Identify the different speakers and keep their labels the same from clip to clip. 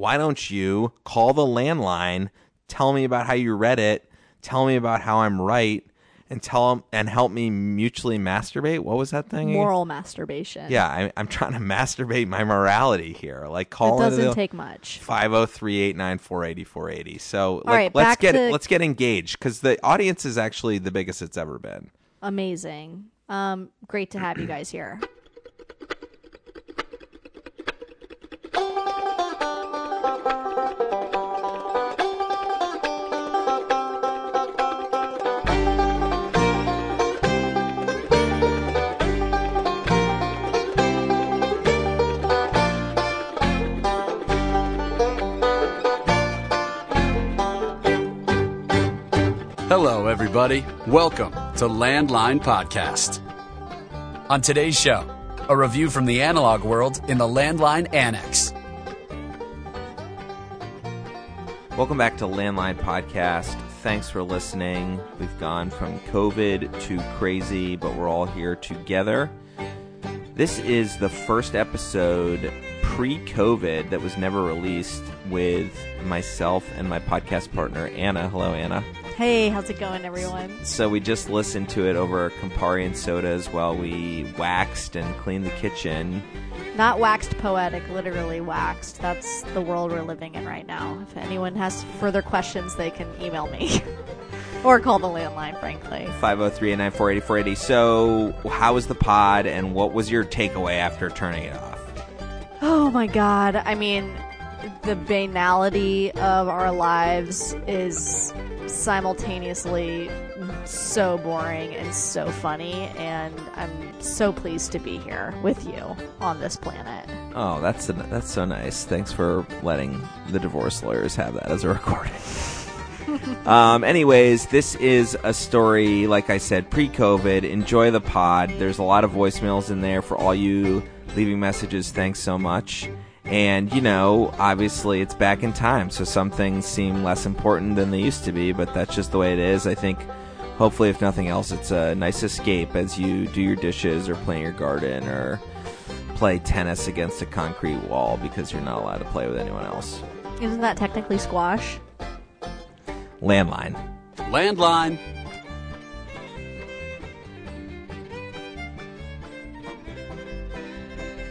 Speaker 1: why don't you call the landline, tell me about how you read it, tell me about how I'm right, and tell and help me mutually masturbate. What was that thing?
Speaker 2: Moral masturbation.
Speaker 1: Yeah, I, I'm trying to masturbate my morality here. Like call
Speaker 2: It doesn't take much.
Speaker 1: 503-894-8480. So like,
Speaker 2: right,
Speaker 1: let's get
Speaker 2: to-
Speaker 1: let's get engaged because the audience is actually the biggest it's ever been.
Speaker 2: Amazing. Um, great to have you guys here.
Speaker 3: Everybody. Welcome to Landline Podcast. On today's show, a review from the analog world in the Landline Annex.
Speaker 1: Welcome back to Landline Podcast. Thanks for listening. We've gone from COVID to crazy, but we're all here together. This is the first episode pre COVID that was never released with myself and my podcast partner, Anna. Hello, Anna.
Speaker 2: Hey, how's it going, everyone?
Speaker 1: So we just listened to it over Campari and sodas while we waxed and cleaned the kitchen.
Speaker 2: Not waxed poetic, literally waxed. That's the world we're living in right now. If anyone has further questions, they can email me or call the landline, frankly.
Speaker 1: 503-894-8480. So how was the pod and what was your takeaway after turning it off?
Speaker 2: Oh my god. I mean, the banality of our lives is simultaneously so boring and so funny, and I'm so pleased to be here with you on this planet.
Speaker 1: Oh, that's that's so nice. Thanks for letting the divorce lawyers have that as a recording. um, anyways, this is a story, like I said, pre-COVID. Enjoy the pod. There's a lot of voicemails in there for all you leaving messages. Thanks so much. And you know, obviously, it's back in time, so some things seem less important than they used to be. But that's just the way it is. I think. Hopefully, if nothing else, it's a nice escape as you do your dishes or plant your garden or play tennis against a concrete wall because you're not allowed to play with anyone else.
Speaker 2: Isn't that technically squash?
Speaker 1: Landline.
Speaker 3: Landline.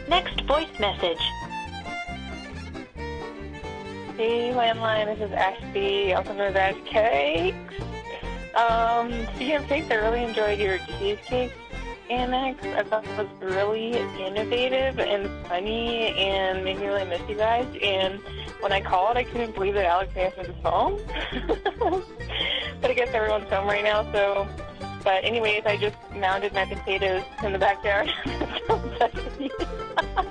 Speaker 4: Next voice message.
Speaker 5: Hey, landline. This is Ashby, also known as Cakes. Um, speaking of cakes, I really enjoyed your cheesecake annex. I thought it was really innovative and funny and made me really miss you guys. And when I called, I couldn't believe that Alex answered the phone. but I guess everyone's home right now, so. But anyways, I just mounded my potatoes in the backyard.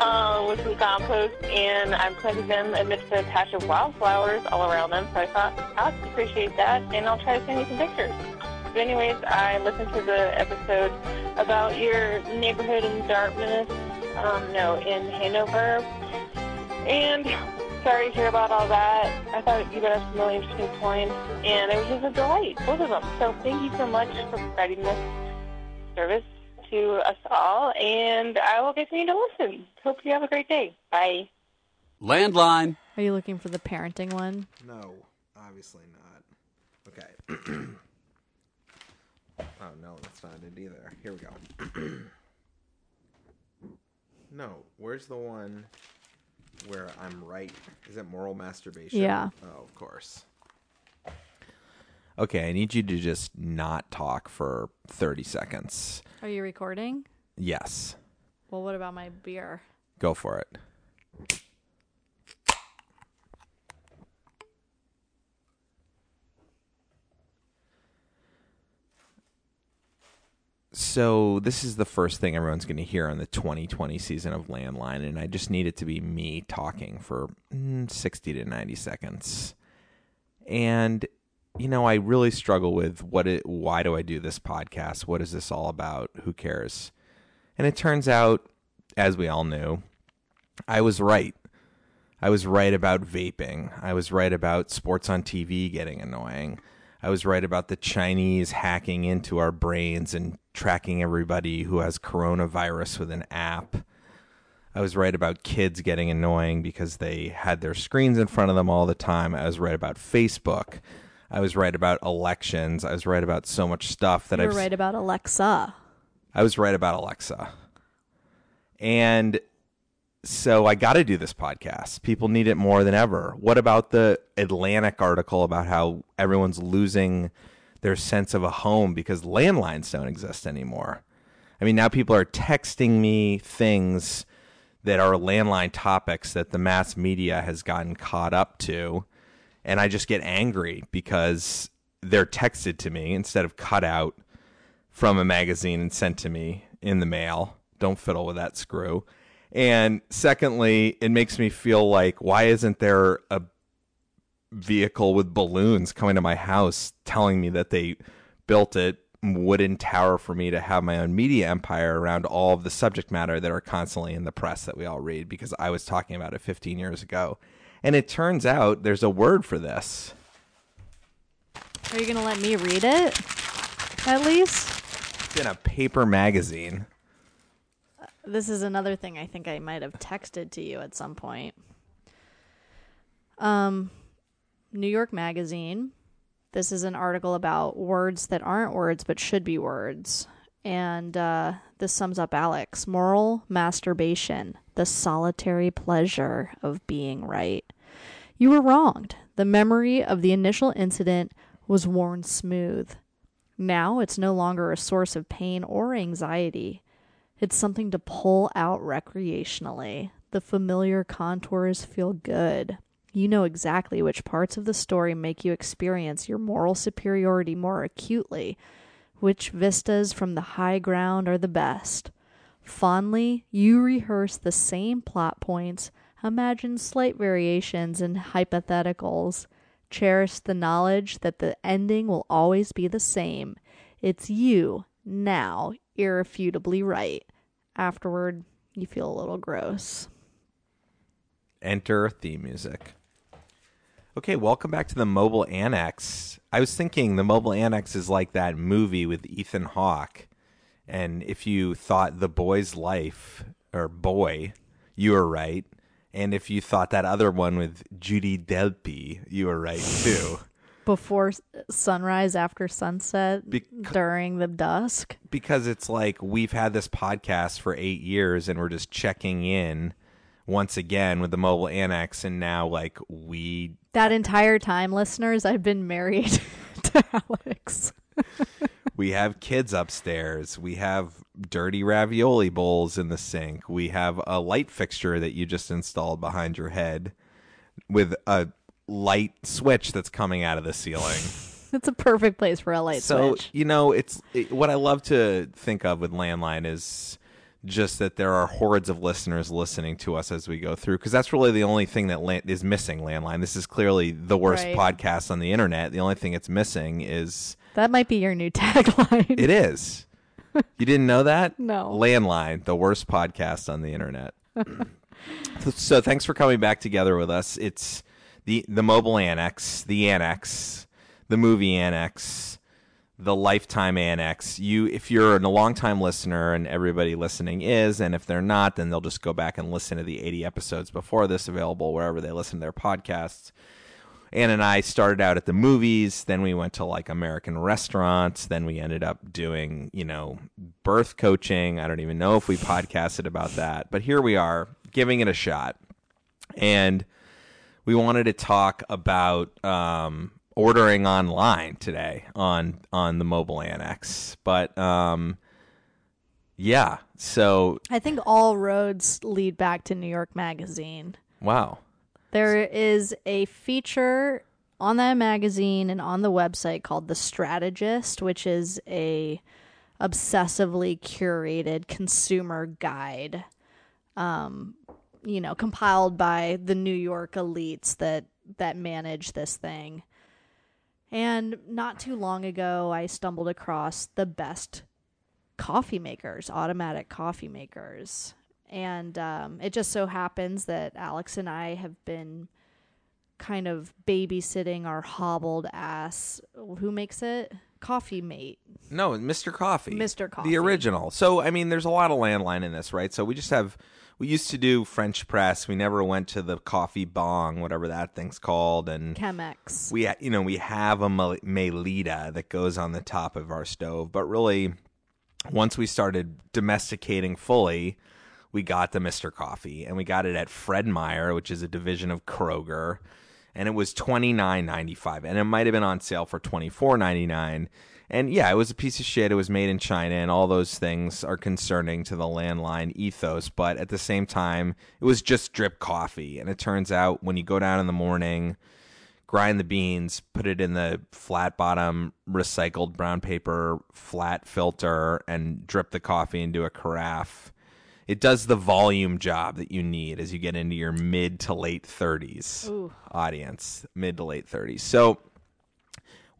Speaker 5: um, with some compost, and I'm planting them amidst a patch of wildflowers all around them. So I thought would appreciate that, and I'll try to send you some pictures. But anyways, I listened to the episode about your neighborhood in Dartmouth, um, no, in Hanover, and sorry to hear about all that. I thought you got some really interesting points, and it was just a delight, both of them. So thank you so much for providing this service to us all, and I will continue to listen. Hope you have a great day. Bye.
Speaker 3: Landline.
Speaker 2: Are you looking for the parenting one?
Speaker 1: No, obviously not. Okay. oh no, that's not it either. Here we go. no, where's the one where I'm right? Is it moral masturbation?
Speaker 2: Yeah.
Speaker 1: Oh, of course. Okay, I need you to just not talk for 30 seconds.
Speaker 2: Are you recording?
Speaker 1: Yes.
Speaker 2: Well, what about my beer?
Speaker 1: Go for it. So this is the first thing everyone's going to hear on the 2020 season of Landline, and I just need it to be me talking for mm, 60 to 90 seconds. And you know, I really struggle with what it. Why do I do this podcast? What is this all about? Who cares? And it turns out, as we all knew, I was right. I was right about vaping. I was right about sports on TV getting annoying. I was right about the Chinese hacking into our brains and tracking everybody who has coronavirus with an app. I was right about kids getting annoying because they had their screens in front of them all the time. I was right about Facebook. I was right about elections. I was right about so much stuff that
Speaker 2: I
Speaker 1: was
Speaker 2: right about Alexa.
Speaker 1: I was right about Alexa. And so I got to do this podcast. People need it more than ever. What about the Atlantic article about how everyone's losing their sense of a home because landlines don't exist anymore? I mean, now people are texting me things that are landline topics that the mass media has gotten caught up to. And I just get angry because they're texted to me instead of cut out from a magazine and sent to me in the mail. Don't fiddle with that screw. And secondly, it makes me feel like why isn't there a vehicle with balloons coming to my house telling me that they built a wooden tower for me to have my own media empire around all of the subject matter that are constantly in the press that we all read because I was talking about it 15 years ago. And it turns out there's a word for this.
Speaker 2: Are you going to let me read it? At least?
Speaker 1: It's in a paper magazine.
Speaker 2: This is another thing I think I might have texted to you at some point. Um, New York Magazine. This is an article about words that aren't words but should be words. And uh, this sums up Alex. Moral masturbation, the solitary pleasure of being right. You were wronged. The memory of the initial incident was worn smooth. Now it's no longer a source of pain or anxiety. It's something to pull out recreationally. The familiar contours feel good. You know exactly which parts of the story make you experience your moral superiority more acutely, which vistas from the high ground are the best. Fondly, you rehearse the same plot points, imagine slight variations and hypotheticals, cherish the knowledge that the ending will always be the same. It's you, now, irrefutably right. Afterward, you feel a little gross.
Speaker 1: Enter theme music. Okay, welcome back to the Mobile Annex. I was thinking the Mobile Annex is like that movie with Ethan Hawke. And if you thought The Boy's Life, or Boy, you were right. And if you thought that other one with Judy Delpy, you were right too.
Speaker 2: Before sunrise, after sunset,
Speaker 1: Bec-
Speaker 2: during the dusk.
Speaker 1: because it's like we've had this podcast for eight years and we're just checking in once again with the Mobile Annex. And now, like, we
Speaker 2: That entire time, listeners, I've been married to Alex.
Speaker 1: We have kids upstairs. We have dirty ravioli bowls in the sink. We have a light fixture that you just installed behind your head with a light switch that's coming out of the ceiling.
Speaker 2: It's a perfect place for a light
Speaker 1: so,
Speaker 2: switch.
Speaker 1: you know, it's it, what I love to think of with Landline is just that there are hordes of listeners listening to us as we go through because that's really the only thing that land, is missing landline this is clearly the worst
Speaker 2: Right.
Speaker 1: podcast on the internet the only thing it's missing is
Speaker 2: That might be your new tagline.
Speaker 1: It is. You didn't know that?
Speaker 2: No.
Speaker 1: Landline, the worst podcast on the internet. so thanks for coming back together with us. It's the the mobile annex, the annex, the movie annex, the lifetime annex. You if you're a long-time listener and everybody listening is and if they're not then they'll just go back and listen to the 80 episodes before this available wherever they listen to their podcasts. Ann and I started out at the movies, then we went to like American restaurants, then we ended up doing, you know, birth coaching. I don't even know if we podcasted about that, but here we are giving it a shot. And we wanted to talk about um, ordering online today on on the mobile annex. But um, yeah, so
Speaker 2: I think all roads lead back to New York Magazine.
Speaker 1: wow.
Speaker 2: There is a feature on that magazine and on the website called The Strategist, which is a obsessively curated consumer guide. Um, you know, compiled by the New York elites that that manage this thing. And not too long ago, I stumbled across the best coffee makers, automatic coffee makers. And um, it just so happens that Alex and I have been kind of babysitting our hobbled ass. Who makes it? Coffee Mate.
Speaker 1: No, Mr. Coffee.
Speaker 2: Mr. Coffee.
Speaker 1: The original. So, I mean, there's a lot of landline in this, right? So we just have, we used to do French press. We never went to the coffee bong, whatever that thing's called. And
Speaker 2: Chemex.
Speaker 1: we, you know, we have a Melitta that goes on the top of our stove. But really, once we started domesticating fully, we got the Mr. Coffee and we got it at Fred Meyer, which is a division of Kroger. And it was twenty nine ninety five, and it might have been on sale for twenty four ninety nine. And yeah, it was a piece of shit. It was made in China, and all those things are concerning to the landline ethos. But at the same time, it was just drip coffee. And it turns out when you go down in the morning, grind the beans, put it in the flat bottom recycled brown paper flat filter, and drip the coffee into a carafe. It does the volume job that you need as you get into your mid to late 30s audience, mid to late 30s. So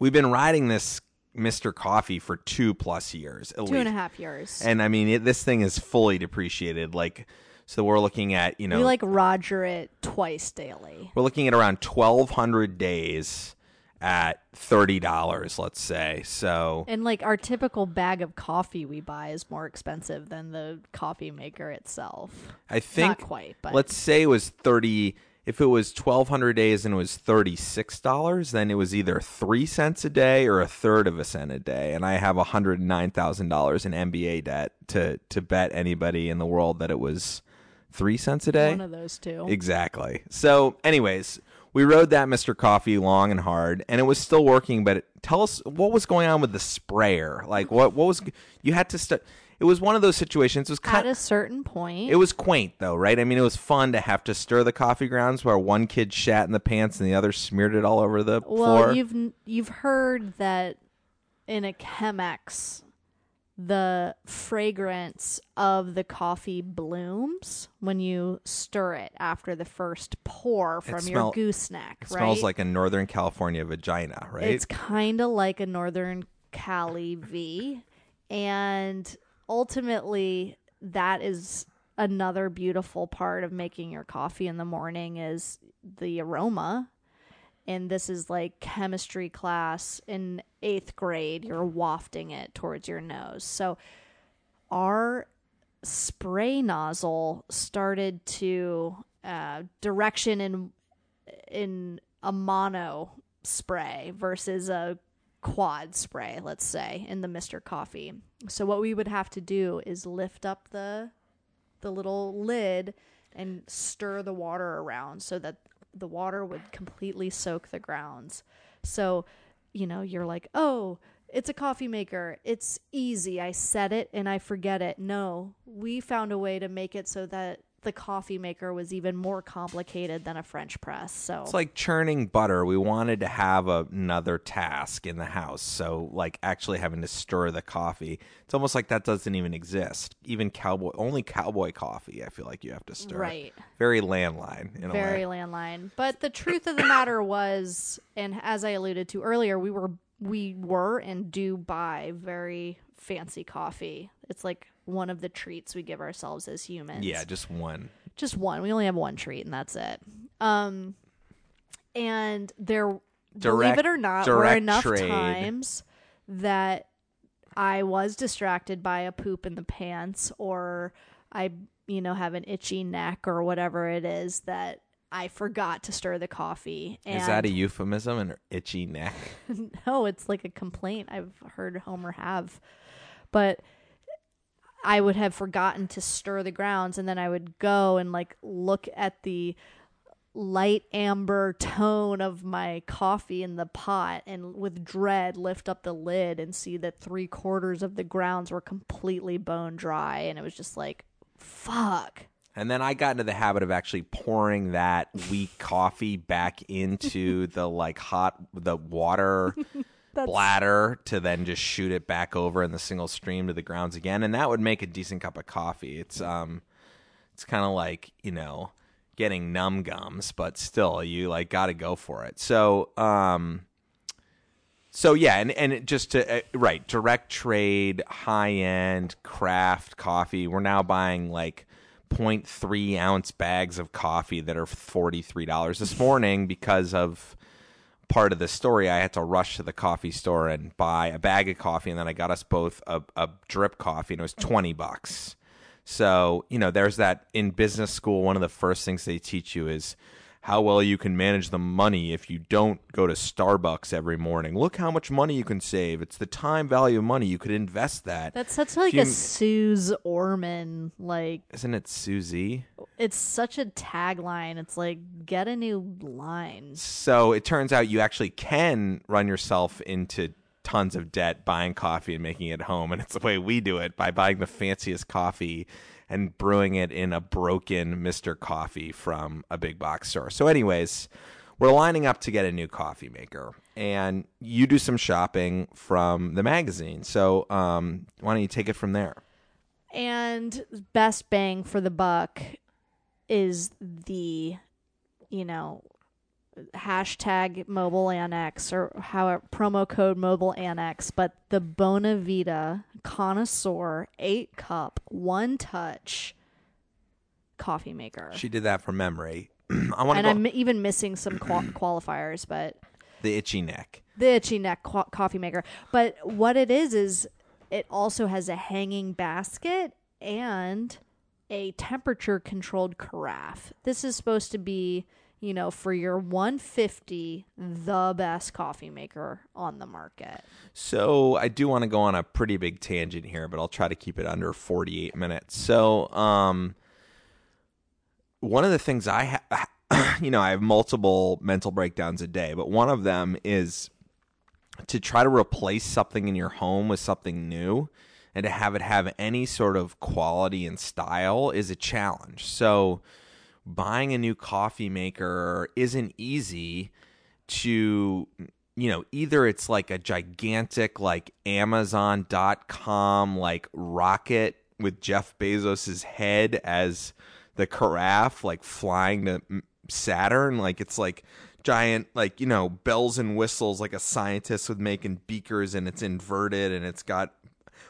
Speaker 1: we've been riding this Mr. Coffee for two plus years, at
Speaker 2: Two
Speaker 1: least.
Speaker 2: and a half years.
Speaker 1: And I mean, it, this thing is fully depreciated. Like, so we're looking at, you know,
Speaker 2: we like Roger it twice daily.
Speaker 1: we're looking at around 1,200 days at $30, let's say. So,
Speaker 2: And like our typical bag of coffee we buy is more expensive than the coffee maker itself.
Speaker 1: I think,
Speaker 2: Not quite, but
Speaker 1: let's say it was 30 if it was 1200 days and it was $36 then it was either 3 cents a day or a third of a cent a day and i have $109000 in mba debt to to bet anybody in the world that it was 3 cents a day
Speaker 2: one of those two.
Speaker 1: Exactly. So, anyways, we rode that Mr. Coffee long and hard, and it was still working. But tell us what was going on with the sprayer. Like, what what was you had to st- It was one of those situations. It was
Speaker 2: At a certain point,
Speaker 1: It was quaint though, right? I mean, it was fun to have to stir the coffee grounds where one kid shat in the pants and the other smeared it all over the
Speaker 2: well,
Speaker 1: floor.
Speaker 2: you've you've heard that in a Chemex, the fragrance of the coffee blooms when you stir it after the first pour from
Speaker 1: smell-
Speaker 2: your gooseneck.
Speaker 1: it
Speaker 2: right?
Speaker 1: smells like a Northern California vagina, right?
Speaker 2: It's kind of like a Northern Cali V. And ultimately, that is another beautiful part of making your coffee in the morning is the aroma. And this is like chemistry class in eighth grade. You're wafting it towards your nose. So our spray nozzle started to uh, direction in in a mono spray versus a quad spray, let's say, in the Mr. Coffee. So what we would have to do is lift up the the little lid and stir the water around so that the water would completely soak the grounds. So, you know, you're like, "Oh, it's a coffee maker. It's easy. I set it and I forget it." No, we found a way to make it so that the coffee maker was even more complicated than a French press. So
Speaker 1: It's like churning butter. We wanted to have a, another task in the house. So, like actually having to stir the coffee. It's almost like that doesn't even exist. Even cowboy, only cowboy coffee, I feel like you have to stir.
Speaker 2: Right.
Speaker 1: Very landline in
Speaker 2: very
Speaker 1: a way.
Speaker 2: landline. But the truth of the matter was, and as I alluded to earlier, we were we were and do buy very fancy coffee. It's like one of the treats we give ourselves as humans.
Speaker 1: Yeah, just one.
Speaker 2: just one. We only have one treat, and that's it. Um, and there, believe it or not, were
Speaker 1: direct
Speaker 2: enough
Speaker 1: trade.
Speaker 2: times that I was distracted by a poop in the pants, or I, you know, have an itchy neck or whatever it is that I forgot to stir the coffee. And
Speaker 1: Is that a euphemism? An itchy neck?
Speaker 2: no, it's like a complaint I've heard Homer have. But I would have forgotten to stir the grounds and then I would go and like look at the light amber tone of my coffee in the pot and with dread lift up the lid and see that three quarters of the grounds were completely bone dry and it was just like fuck.
Speaker 1: And then I got into the habit of actually pouring that weak coffee back into the like hot the water bladder to then just shoot it back over in the single stream to the grounds again, and that would make a decent cup of coffee. It's um, it's kind of like you know getting numb gums, but still you like got to go for it. So um. So yeah, and and it just to uh, right direct trade, high end craft coffee. We're now buying like 0.3 ounce bags of coffee that are forty three dollars this morning because of part of the story, I had to rush to the coffee store and buy a bag of coffee, and then I got us both a, a drip coffee, and it was mm. twenty bucks. So you know, there's that in business school. One of the first things they teach you is how well you can manage the money if you don't go to Starbucks every morning. Look how much money you can save. It's the time value of money. You could invest that.
Speaker 2: That's such like
Speaker 1: you-
Speaker 2: a Suze Orman like
Speaker 1: Isn't it Susie?
Speaker 2: it's such a tagline. It's like get a new line.
Speaker 1: So it turns out you actually can run yourself into tons of debt buying coffee and making it home. And it's the way we do it by buying the fanciest coffee and brewing it in a broken Mr. Coffee from a big box store. So, anyways, we're lining up to get a new coffee maker. And you do some shopping from the magazine. So, um, why don't you take it from there?
Speaker 2: And best bang for the buck is the, you know, hashtag mobile annex or how promo code mobile annex, but the Bonavita connoisseur eight cup one touch coffee maker.
Speaker 1: She did that from memory. I want to
Speaker 2: and
Speaker 1: go
Speaker 2: I'm even missing some qual- qualifiers, but
Speaker 1: the itchy neck.
Speaker 2: the itchy neck co- coffee maker. But what it is is it also has a hanging basket and a temperature controlled carafe. This is supposed to be, you know, for your 150 the best coffee maker on the market.
Speaker 1: So I do want to go on a pretty big tangent here, but I'll try to keep it under 48 minutes. So, um, one of the things I ha- you know, I have multiple mental breakdowns a day, but one of them is to try to replace something in your home with something new and to have it have any sort of quality and style is a challenge. So, buying a new coffee maker isn't easy to you know either it's like a gigantic like amazon.com like rocket with jeff bezos's head as the carafe like flying to mm, saturn. Like it's like giant like you know bells and whistles like a scientist with making beakers and it's inverted and it's got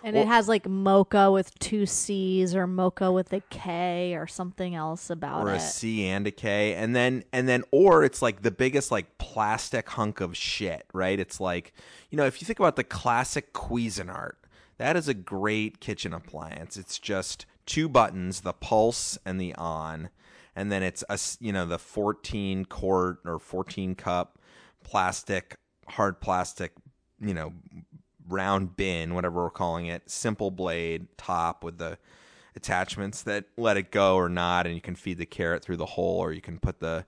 Speaker 2: And
Speaker 1: Well-
Speaker 2: it has like mocha with two C's or mocha with a K or something else about it.
Speaker 1: or a. C and a K, and then and then or it's like the biggest like plastic hunk of shit, right? It's like you know if you think about the classic Cuisinart, that is a great kitchen appliance. It's just two buttons, the pulse and the on, and then it's a you know the fourteen quart or fourteen cup plastic hard plastic you know round bin, whatever we're calling it, simple blade top with the attachments that let it go or not, and you can feed the carrot through the hole, or you can put the,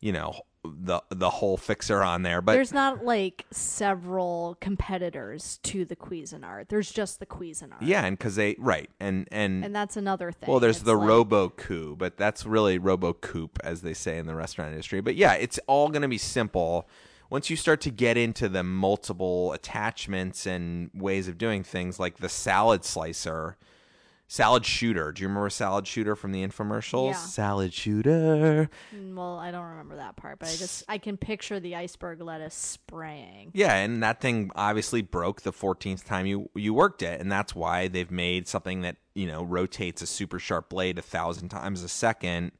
Speaker 1: you know, the the hole fixer on there. But
Speaker 2: There's not like several competitors to the Cuisinart. There's just the Cuisinart.
Speaker 1: yeah, and because they right and and.
Speaker 2: And that's another thing.
Speaker 1: well, there's
Speaker 2: It's
Speaker 1: the
Speaker 2: like-
Speaker 1: Robo Coup, but that's really Robo Coupe, as they say in the restaurant industry. But yeah, it's all going to be simple. Once you start to get into the multiple attachments and ways of doing things, like the salad slicer, salad shooter. Do you remember salad shooter from the infomercials?
Speaker 2: Yeah.
Speaker 1: Salad shooter.
Speaker 2: Mm, Well, I don't remember that part, but I just I can picture the iceberg lettuce spraying.
Speaker 1: Yeah, and that thing obviously broke the 14th time you you worked it, and that's why they've made something that you know rotates a super sharp blade a thousand times a second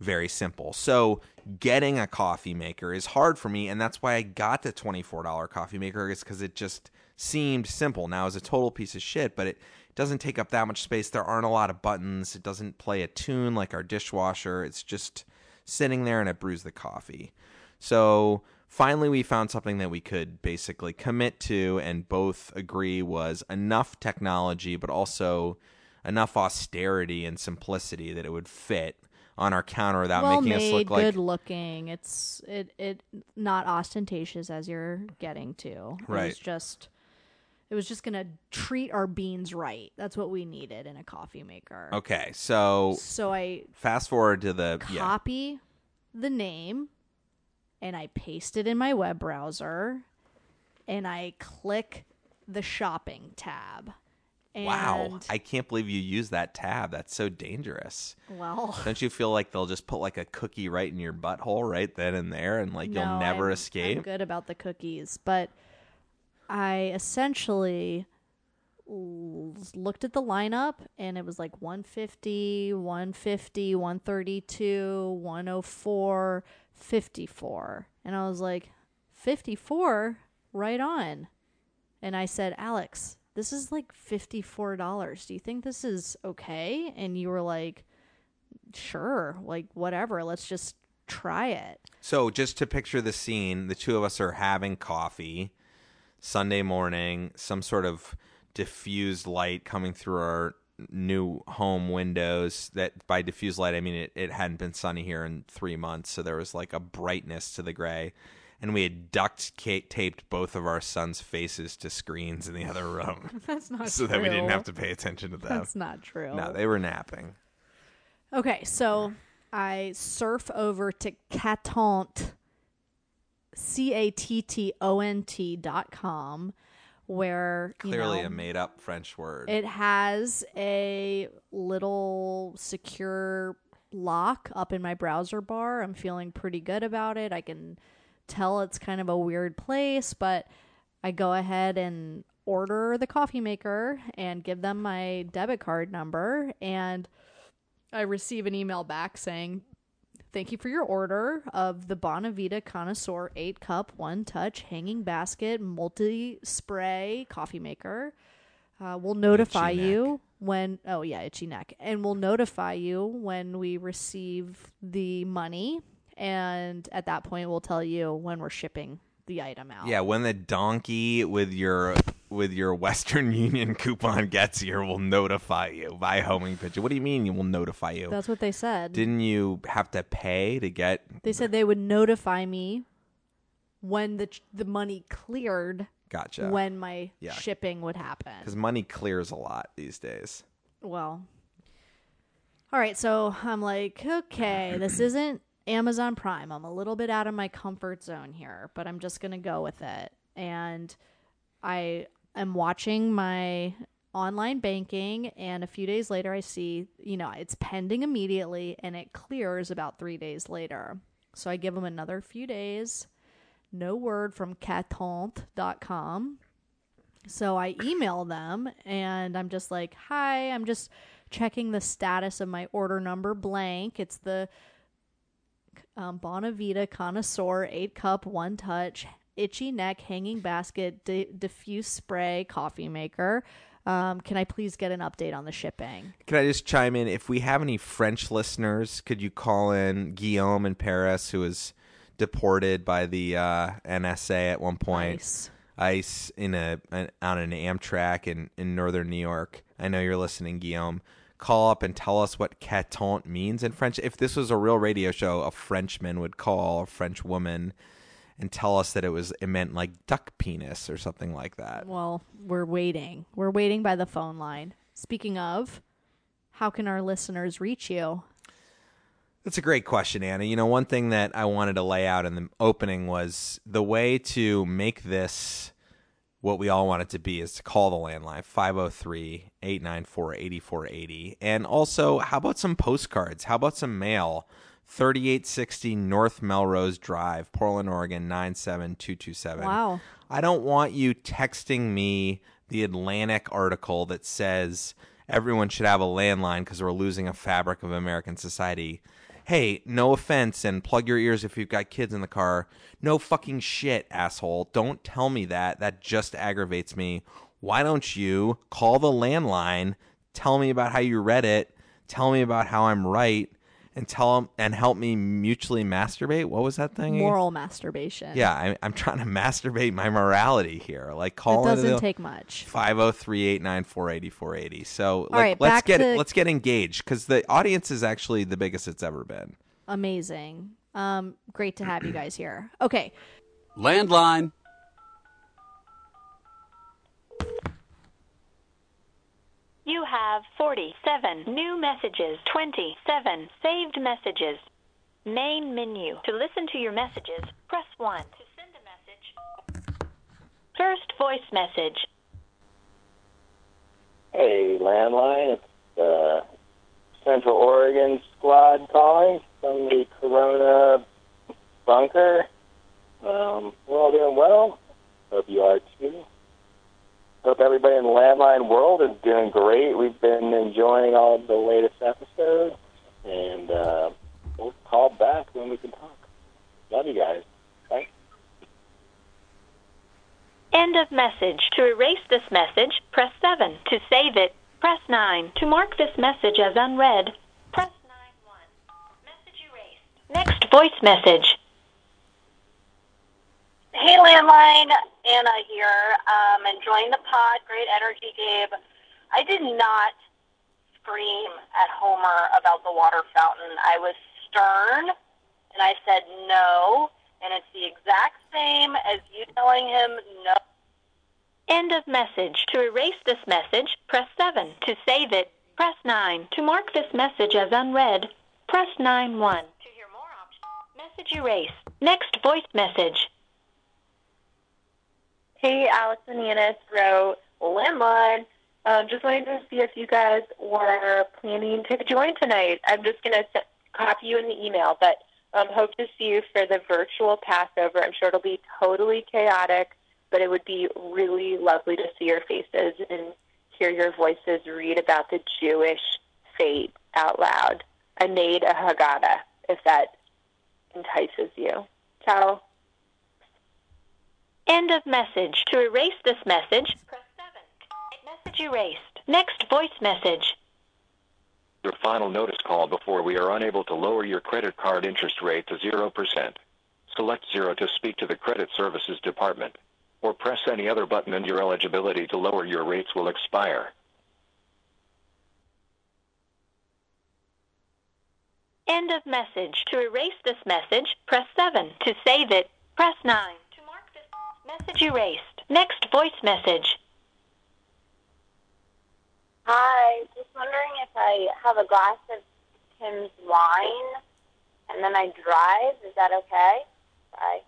Speaker 1: very simple. So getting a coffee maker is hard for me, and that's why I got the $24 coffee maker is because it just seemed simple. Now it's a total piece of shit, but it doesn't take up that much space. There aren't a lot of buttons. It doesn't play a tune like our dishwasher. It's just sitting there and it brews the coffee. So finally, we found something that we could basically commit to and both agree was enough technology, but also enough austerity and simplicity that it would fit on our counter without
Speaker 2: well
Speaker 1: making
Speaker 2: made,
Speaker 1: us look like
Speaker 2: good looking. It's it it not ostentatious as you're getting to. It
Speaker 1: Right.
Speaker 2: was just it was just gonna treat our beans right. That's what we needed in a coffee maker.
Speaker 1: okay. So
Speaker 2: So I
Speaker 1: fast forward to the yeah.
Speaker 2: copy the name and I paste it in my web browser and I click the shopping tab. And
Speaker 1: Wow, I can't believe you use that tab. That's so dangerous.
Speaker 2: well,
Speaker 1: Don't you feel like they'll just put like a cookie right in your butthole right then and there, and like you'll never
Speaker 2: I'm-
Speaker 1: escape?
Speaker 2: I'm good about the cookies, but I essentially looked at the lineup and it was like 150, 150, 132, 104, 54. And I was like, 54, right on. And I said, Alex, this is like $54. Do you think this is okay? And you were like, sure, like whatever. Let's just try it.
Speaker 1: So just to picture the scene, the two of us are having coffee Sunday morning, some sort of diffused light coming through our new home windows that by diffused light I mean it, it hadn't been sunny here in three months, so there was like a brightness to the gray. And we had duct taped both of our sons' faces to screens in the other room
Speaker 2: That's not
Speaker 1: so
Speaker 2: true.
Speaker 1: that we didn't have to pay attention to them.
Speaker 2: That's not true.
Speaker 1: No, they were napping.
Speaker 2: Okay, so I surf over to Catont, C A T T O N T dot com, where you
Speaker 1: Clearly
Speaker 2: know,
Speaker 1: a made up French word.
Speaker 2: it has a little secure lock up in my browser bar. I'm feeling pretty good about it. I can tell it's kind of a weird place, but I go ahead and order the coffee maker and give them my debit card number and I receive an email back saying, Thank you for your order of the Bonavita Connoisseur 8 cup, one touch hanging basket, multi spray coffee maker. Uh, we'll notify you when, oh, yeah, itchy neck. And we'll notify you when we receive the money. And at that point, we'll tell you when we're shipping the item out.
Speaker 1: Yeah, when the donkey with your with your Western Union coupon gets here, we'll notify you by homing picture. What do you mean? You will notify you?
Speaker 2: That's what they said.
Speaker 1: Didn't you have to pay to get?
Speaker 2: They said they would notify me when the the money cleared
Speaker 1: Gotcha.
Speaker 2: when my
Speaker 1: Yeah.
Speaker 2: shipping would happen.
Speaker 1: Because money clears a lot these days.
Speaker 2: Well, all right. So I'm like, okay, this isn't Amazon Prime. I'm a little bit out of my comfort zone here, but I'm just gonna go with it. And I am watching my online banking, and a few days later, I see, you know, it's pending immediately, and it clears about three days later. So I give them another few days. No word from catont.com. So I email them and I'm just like, hi, I'm just checking the status of my order number blank. It's the um, Bonavita Connoisseur 8 cup, one touch, itchy neck, hanging basket, di- diffuse spray coffee maker. Um, can I please get an update on the shipping?
Speaker 1: Can I just chime in? If we have any French listeners, could you call in Guillaume in Paris, who was deported by the uh, NSA at one point?
Speaker 2: Nice.
Speaker 1: ICE in a an, on an Amtrak in, in northern New York. I know you're listening, Guillaume. Call up and tell us what caton means in French. If this was a real radio show, a Frenchman would call a French woman and tell us that it was it meant like duck penis or something like that.
Speaker 2: Well, we're waiting. We're waiting by the phone line. Speaking of, how can our listeners reach you?
Speaker 1: That's a great question, Anna. You know, one thing that I wanted to lay out in the opening was the way to make this what we all want it to be is to call the landline 503 894 8480. And also, how about some postcards? How about some mail? 3860 North Melrose Drive, Portland, Oregon 97227.
Speaker 2: Wow.
Speaker 1: I don't want you texting me the Atlantic article that says everyone should have a landline because we're losing a fabric of American society. Hey, no offense, and plug your ears if you've got kids in the car. No fucking shit, asshole. Don't tell me that. That just aggravates me. Why don't you call the landline, tell me about how you read it, tell me about how I'm right, and tell them and help me mutually masturbate? What was that thing?
Speaker 2: Moral masturbation.
Speaker 1: Yeah, I, I'm trying to masturbate my morality here. Like call It
Speaker 2: doesn't take much.
Speaker 1: five zero three eight nine four eighty four eighty. So like,
Speaker 2: right,
Speaker 1: let's get
Speaker 2: to-
Speaker 1: let's get engaged because the audience is actually the biggest it's ever been.
Speaker 2: Amazing. Um, great to have you guys here. Okay.
Speaker 3: Landline.
Speaker 4: You have 47 new messages, 27 saved messages. Main menu. To listen to your messages, press 1. To send a message, first voice message.
Speaker 6: Hey, landline. It's the Central Oregon squad calling from the Corona bunker. Um, we're all doing well. Hope you are too. Hope everybody in the landline world is doing great. We've been enjoying all the latest episodes, and uh, we'll call back when we can talk. Love you guys. Bye.
Speaker 4: End of message. To erase this message, press 7. To save it, press 9. To mark this message as unread, press 9 1. Message erased. Next voice message.
Speaker 5: Hey, landline, Anna here. Um, enjoying the pod. Great energy, Gabe. I did not scream at Homer about the water fountain. I was stern, and I said no, and it's the exact same as you telling him no.
Speaker 4: End of message. To erase this message, press 7. To save it, press 9. To mark this message as unread, press 9 1. To hear more options, message erase. Next voice message.
Speaker 5: Hey, Alex and Yanis wrote landline. Um, just wanted to see if you guys were planning to join tonight. I'm just going to copy you in the email, but um, hope to see you for the virtual Passover. I'm sure it'll be totally chaotic, but it would be really lovely to see your faces and hear your voices read about the Jewish fate out loud. I made a Haggadah, if that entices you. Ciao.
Speaker 4: End of message. To erase this message, press 7. Message erased. Next voice message.
Speaker 7: Your final notice call before we are unable to lower your credit card interest rate to 0%. Select 0 to speak to the credit services department. Or press any other button and your eligibility to lower your rates will expire.
Speaker 4: End of message. To erase this message, press 7. To save it, press 9. To mark this message erased. Next voice message.
Speaker 5: Hi, just wondering if I have a glass of Tim's wine and then I drive. Is that okay? Bye.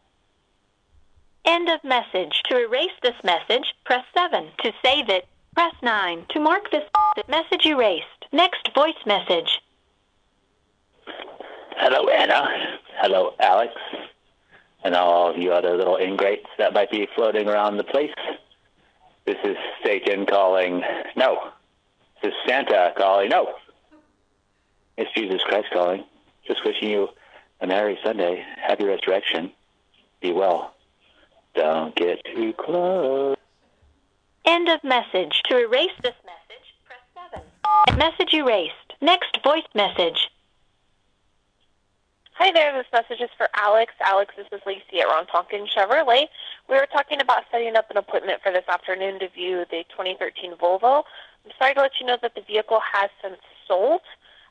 Speaker 4: End of message. To erase this message, press 7. To save it, press 9. To mark this message erased. Next voice message.
Speaker 8: Hello, Anna. Hello, Alex. And all of you other little ingrates that might be floating around the place. This is Satan calling. No. This is Santa calling. No. It's Jesus Christ calling. Just wishing you a Merry Sunday. Happy Resurrection. Be well. Don't get too close.
Speaker 4: End of message. To erase this message, press 7. Message erased. Next voice message.
Speaker 5: Hi there, this message is for Alex. Alex, this is Lacey at Ron Tonkin Chevrolet. We were talking about setting up an appointment for this afternoon to view the 2013 Volvo. I'm sorry to let you know that the vehicle has since sold.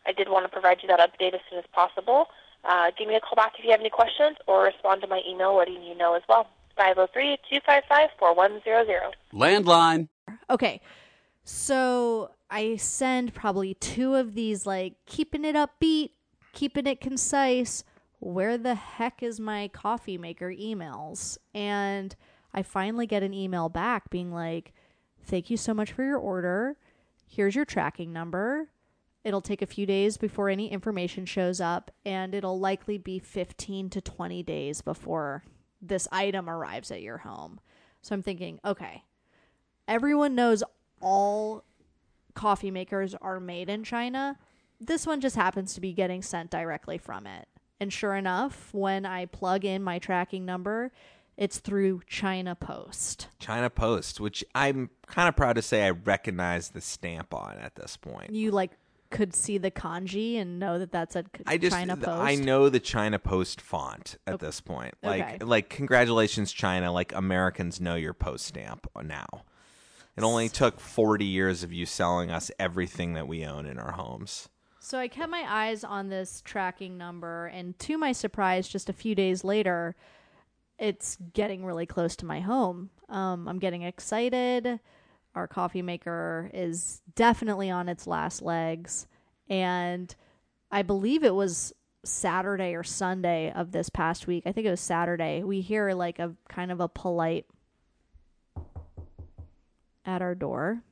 Speaker 5: I did want to provide you that update as soon as possible. Uh, give me a call back if you have any questions or respond to my email letting you know as well. 503-255-4100.
Speaker 3: Landline.
Speaker 2: Okay. So I send probably two of these, like, keeping it upbeat, keeping it concise. Where the heck is my coffee maker emails? And I finally get an email back being like, thank you so much for your order. Here's your tracking number. It'll take a few days before any information shows up, and it'll likely be 15 to 20 days before this item arrives at your home. So I'm thinking, okay, everyone knows all coffee makers are made in China. This one just happens to be getting sent directly from it. And sure enough, when I plug in my tracking number, it's through China Post.
Speaker 1: China Post, which I'm kind of proud to say I recognize the stamp on at this point.
Speaker 2: You like could see the kanji and know that that's a
Speaker 1: I just
Speaker 2: China Post.
Speaker 1: I know the China Post font at this point. Like
Speaker 2: Okay.
Speaker 1: like congratulations China, like Americans know your post stamp now. It only took 40 years of you selling us everything that we own in our homes.
Speaker 2: So I kept my eyes on this tracking number, and to my surprise, just a few days later, it's getting really close to my home. Um, I'm getting excited. Our coffee maker is definitely on its last legs, and I believe it was Saturday or Sunday of this past week. I think it was Saturday. We hear like a kind of a polite at our door.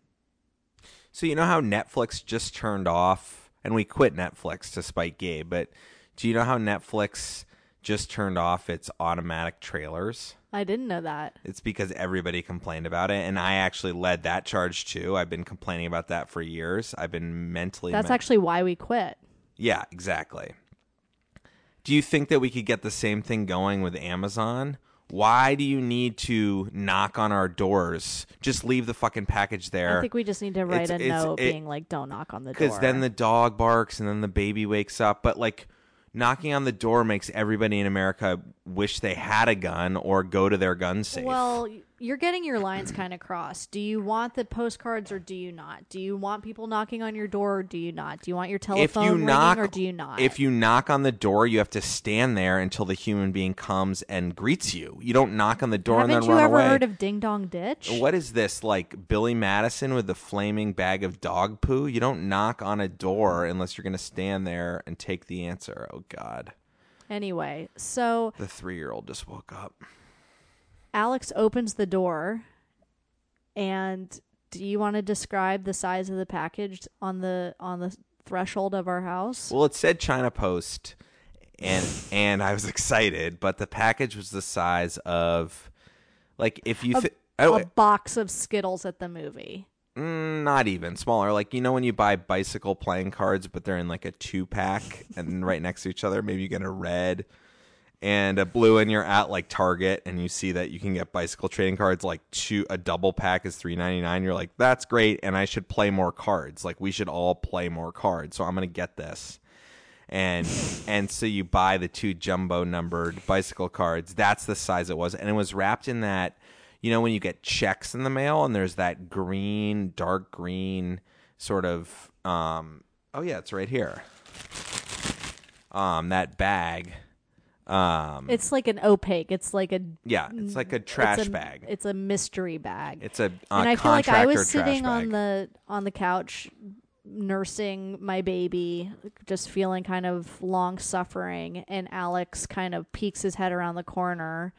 Speaker 1: So you know how Netflix just turned off, and we quit Netflix to spite Gabe, but do you know how Netflix just turned off its automatic trailers?
Speaker 2: I didn't know that.
Speaker 1: It's because everybody complained about it, and I actually led that charge too. I've been complaining about that for years. I've been mentally.
Speaker 2: That's
Speaker 1: men-
Speaker 2: actually why we quit.
Speaker 1: yeah, exactly. Do you think that we could get the same thing going with Amazon, Why do you need to knock on our doors? Just leave the fucking package there.
Speaker 2: I think we just need to write
Speaker 1: It's-
Speaker 2: a
Speaker 1: it's-
Speaker 2: note
Speaker 1: it-
Speaker 2: being like, "Don't knock on the door."
Speaker 1: because then the dog barks and then the baby wakes up. But like knocking on the door makes everybody in America wish they had a gun or go to their gun safe.
Speaker 2: Well, you're getting your lines kind of crossed. Do you want the postcards or do you not? Do you want people knocking on your door or do you not? Do you want your telephone
Speaker 1: you
Speaker 2: ringing
Speaker 1: knock
Speaker 2: or do you not?
Speaker 1: if you knock on the door, you have to stand there until the human being comes and greets you. You don't knock on the door
Speaker 2: haven't
Speaker 1: and then
Speaker 2: you
Speaker 1: run
Speaker 2: ever heard of Ding Dong Ditch?
Speaker 1: What is this like Billy Madison with the flaming bag of dog poo? You don't knock on a door unless you're going to stand there and take the answer. Oh God,
Speaker 2: Anyway, so
Speaker 1: the three-year-old just woke up.
Speaker 2: Alex opens the door, and do you want to describe the size of the package on the on the threshold of our house?
Speaker 1: Well, it said China Post, and and I was excited, but the package was the size of, like, if you,
Speaker 2: A-
Speaker 1: th- oh,
Speaker 2: a box of Skittles at the movie.
Speaker 1: mm, not even smaller. Like you know when you buy bicycle playing cards, but they're in like a two pack and right next to each other. Maybe you get a red and a blue, and you're at like Target, and you see that you can get bicycle trading cards. Like two, a double pack is three ninety nine. You're like, that's great, and I should play more cards. Like we should all play more cards. So I'm gonna get this. and and so you buy the two jumbo numbered bicycle cards. That's the size it was, and it was wrapped in that. You know when you get checks in the mail, and there's that green, dark green sort of. Um, oh yeah, it's right here. Um, that bag. Um,
Speaker 2: It's like an opaque. It's like a
Speaker 1: yeah, it's like a trash
Speaker 2: it's a-
Speaker 1: bag.
Speaker 2: It's a mystery bag.
Speaker 1: It's a uh,
Speaker 2: and I feel like I was sitting on the on the couch nursing my baby, just feeling kind of long suffering, and Alex kind of peeks his head around the corner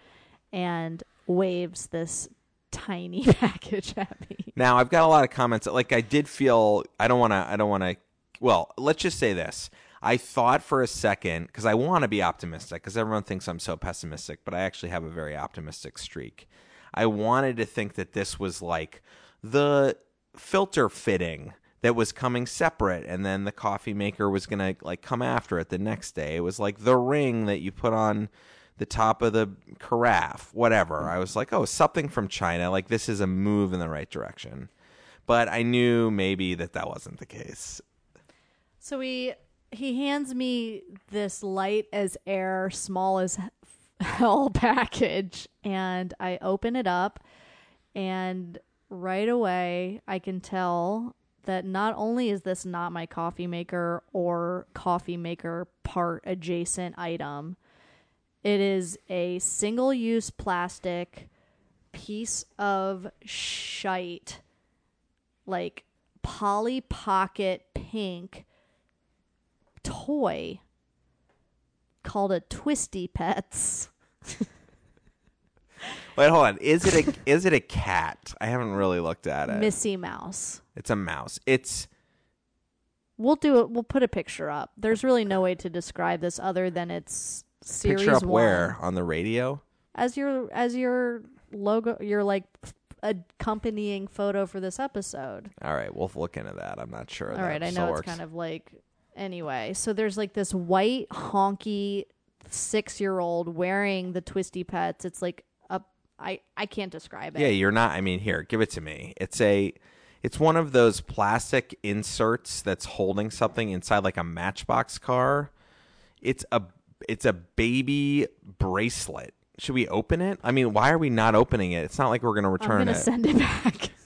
Speaker 2: and waves this tiny package at me.
Speaker 1: Now I've got a lot of comments. Like I did feel I don't want to. I don't want to. Well, let's just say this. I thought for a second because I want to be optimistic because everyone thinks I'm so pessimistic, but I actually have a very optimistic streak. I wanted to think that this was like the filter fitting that was coming separate and then the coffee maker was going to like come after it the next day. It was like the ring that you put on the top of the carafe, whatever. I was like, "Oh, something from China. Like this is a move in the right direction." But I knew maybe that that wasn't the case.
Speaker 2: So he he hands me this light as air, small as hell package, and I open it up, and right away I can tell that not only is this not my coffee maker or coffee maker part adjacent item, it is a single use plastic piece of shite, like Polly Pocket pink toy called a Twisty Pets.
Speaker 1: Wait, hold on. Is it a is it a cat? I haven't really looked at it.
Speaker 2: Missy Mouse.
Speaker 1: It's a mouse. It's
Speaker 2: We'll do it. We'll put a picture up. There's really no way to describe this other than it's series
Speaker 1: picture up
Speaker 2: one.
Speaker 1: where on the radio.
Speaker 2: as your as your logo, your like accompanying photo for this episode.
Speaker 1: All right, we'll look into that. I'm not sure.
Speaker 2: All
Speaker 1: that
Speaker 2: right, I know
Speaker 1: works.
Speaker 2: it's kind of like anyway. So there's like this white honky six year old wearing the twisty pets. It's like a I I can't describe it.
Speaker 1: Yeah, you're not. I mean, here, give it to me. It's a, it's one of those plastic inserts that's holding something inside, like a Matchbox car. It's a, it's a baby bracelet. Should we open it? I mean, why are we not opening it? It's not like we're going to return I'm
Speaker 2: gonna
Speaker 1: it.
Speaker 2: send it back.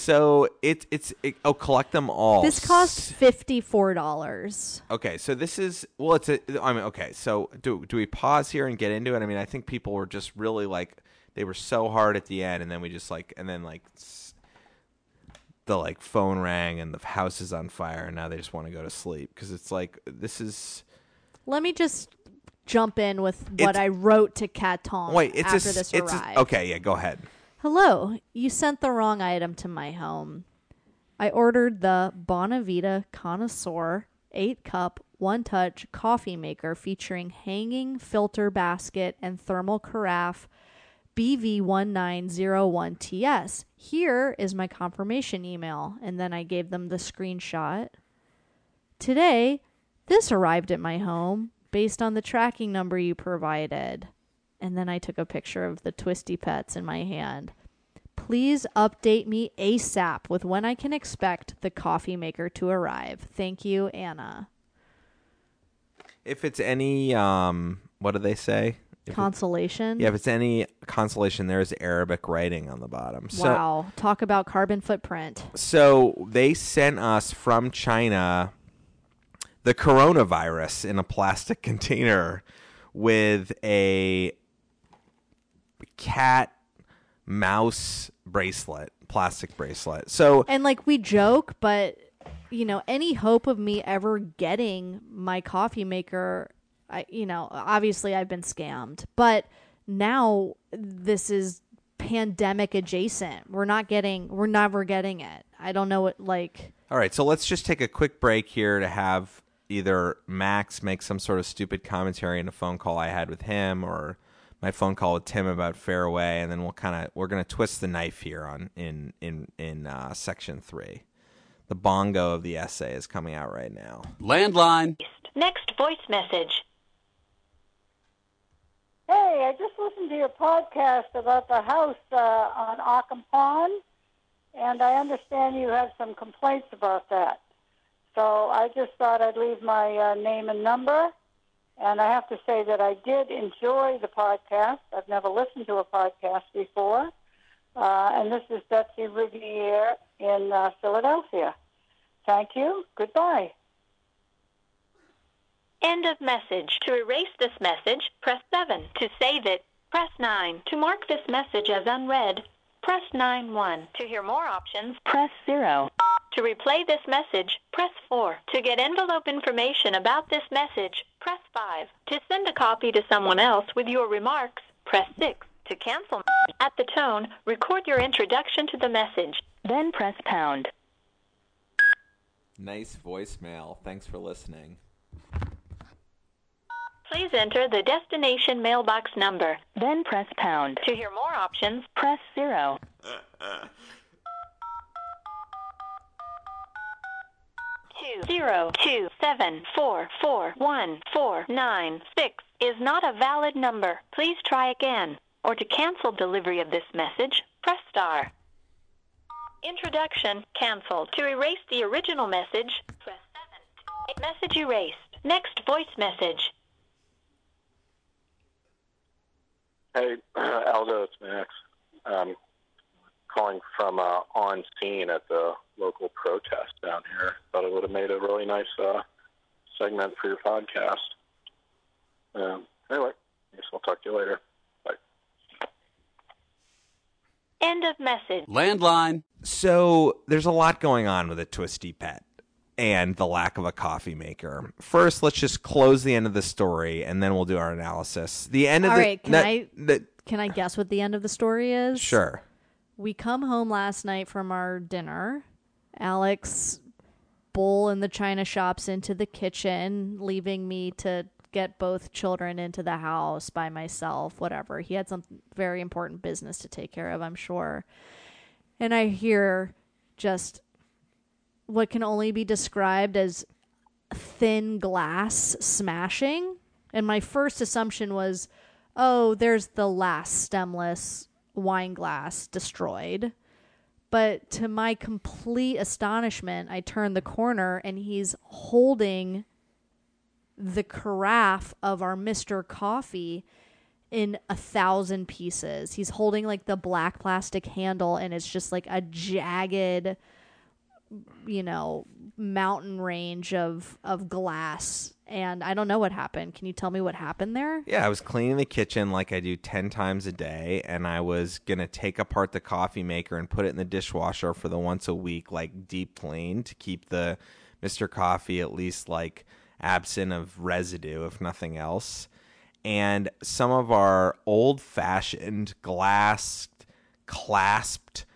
Speaker 1: so it, it's it, oh, collect them all.
Speaker 2: this cost fifty four dollars.
Speaker 1: Okay, so this is well, it's a. I mean, okay, so do do we pause here and get into it? I mean, I think people were just really like they were so hard at the end, and then we just like and then like the like phone rang and the house is on fire, and now they just want to go to sleep because it's like this is
Speaker 2: Let me just jump in with what
Speaker 1: It's-
Speaker 2: I wrote to Cat Tom
Speaker 1: wait, it's
Speaker 2: after
Speaker 1: a,
Speaker 2: this
Speaker 1: it's a-
Speaker 2: arrived.
Speaker 1: okay, yeah, go ahead.
Speaker 2: Hello, you sent the wrong item to my home. I ordered the Bonavita Connoisseur 8 cup, 1 touch coffee maker featuring hanging filter basket and thermal carafe BV1901TS. Here is my confirmation email. And then I gave them the screenshot. Today, this arrived at my home. based on the tracking number you provided. And then I took a picture of the twisty pets in my hand. Please update me ASAP with when I can expect the coffee maker to arrive. Thank you, Anna.
Speaker 1: If it's any, um, what do they say? If it-
Speaker 2: Consolation.
Speaker 1: yeah, if it's any consolation, there's Arabic writing on the bottom. So,
Speaker 2: wow. Talk about carbon footprint.
Speaker 1: so they sent us from China the coronavirus in a plastic container with a cat mouse bracelet, plastic bracelet. So
Speaker 2: And like we joke, but you know, any hope of me ever getting my coffee maker, I you know, obviously I've been scammed. But now this is pandemic adjacent. We're not getting we're never getting it. I don't know what like
Speaker 1: All right, so let's just take a quick break here to have either Max make some sort of stupid commentary in a phone call I had with him or my phone call with Tim about Fairway and then we'll kind of we're going to twist the knife here on in in in uh, section 3. The bongo of the essay is coming out right now.
Speaker 3: Landline.
Speaker 4: Next voice message.
Speaker 9: Hey, I just listened to your podcast about the house uh, on Ockham Pond, and I understand you have some complaints about that. So I just thought I'd leave my uh, name and number. And I have to say that I did enjoy the podcast. I've never listened to a podcast before. Uh, and this is Betsy Riviere in uh, Philadelphia. Thank you. Goodbye.
Speaker 4: End of message. To erase this message, press 7. To save it, press 9. To mark this message as unread, press 9 1. To hear more options, press 0. To replay this message, press 4. To get envelope information about this message, press 5. To send a copy to someone else with your remarks, press 6. To cancel at the tone, record your introduction to the message, then press pound.
Speaker 1: Nice voicemail. Thanks for listening.
Speaker 4: Please enter the destination mailbox number, then press pound. To hear more options, press 0. Two zero two seven four four one four nine six is not a valid number. Please try again. Or to cancel delivery of this message, press star. Introduction canceled. To erase the original message, press 7. Message erased. Next voice message.
Speaker 10: Hey, Aldo, it's Max. Um, calling from uh, on scene at the local protest down here. Thought it would have made a really nice uh, segment for your podcast. Um, anyway, I guess I'll talk to you later. Bye.
Speaker 4: End of message.
Speaker 3: Landline.
Speaker 1: So there's a lot going on with a twisty pet and the lack of a coffee maker. First, let's just close the end of the story and then we'll do our analysis. The end of
Speaker 2: All
Speaker 1: the
Speaker 2: right, can
Speaker 1: no,
Speaker 2: I-
Speaker 1: the-
Speaker 2: can I guess what the end of the story is?
Speaker 1: sure.
Speaker 2: We come home last night from our dinner. Alex bowl in the china shops into the kitchen, leaving me to get both children into the house by myself, whatever. He had some very important business to take care of, I'm sure. And I hear just what can only be described as thin glass smashing. And my first assumption was, oh, there's the last stemless wine glass destroyed. But to my complete astonishment, I turn the corner and he's holding the carafe of our Mr. Coffee in a thousand pieces. He's holding like the black plastic handle and it's just like a jagged you know mountain range of of glass and I don't know what happened. Can you tell me what happened there?
Speaker 1: Yeah, I was cleaning the kitchen like I do 10 times a day, and I was to take apart the coffee maker and put it in the dishwasher for the once a week, like deep clean to keep the Mr. Coffee at least like absent of residue, if nothing else. And some of our old fashioned glass clasped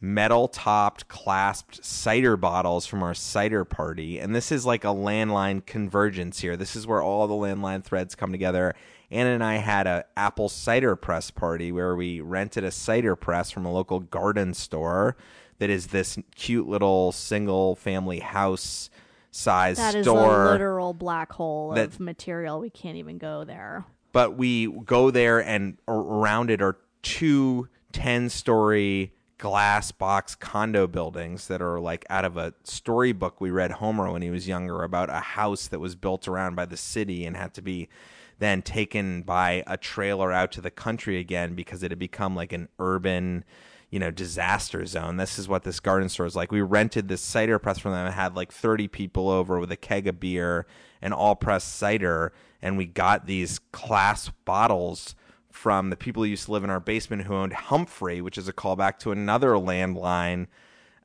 Speaker 1: metal topped clasped cider bottles from our cider party and this is like a landline convergence here this is where all the landline threads come together anna and i had a apple cider press party where we rented a cider press from a local garden store that is this cute little single family house size
Speaker 2: That
Speaker 1: store.
Speaker 2: That is a literal black hole
Speaker 1: that-
Speaker 2: of material. We can't even go there.
Speaker 1: but we go there and around it are two 10 story glass box condo buildings that are like out of a storybook we read Homer when he was younger about a house that was built around by the city and had to be then taken by a trailer out to the country again because it had become like an urban you know disaster zone. This is what this garden store is like. We rented this cider press from them and had like 30 people over with a keg of beer and all pressed cider and we got these class bottles from the people who used to live in our basement who owned Humphrey, which is a callback to another landline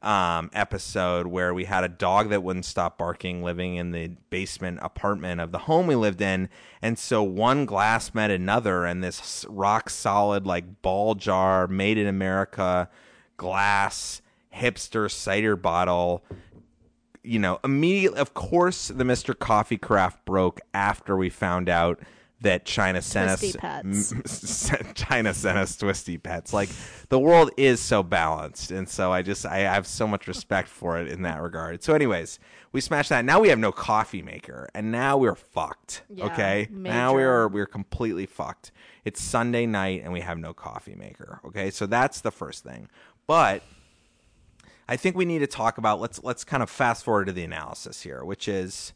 Speaker 1: um, episode where we had a dog that wouldn't stop barking living in the basement apartment of the home we lived in. And so one glass met another, and this rock solid, like ball jar, made in America glass hipster cider bottle you know, immediately, of course, the Mr. Coffee carafe broke after we found out that China sent
Speaker 2: Twisty
Speaker 1: us
Speaker 2: Pets.
Speaker 1: China sent us twisty pets. Like the world is so balanced, and so I just I have so much respect for it in that regard. So, anyways, we smashed that. Now we have no coffee maker, and now we're fucked.
Speaker 2: Yeah,
Speaker 1: okay, now we're we're completely fucked. It's Sunday night, and we have no coffee maker. Okay, so that's the first thing, but. I think we need to talk about let's let's kind of fast forward to the analysis here, which is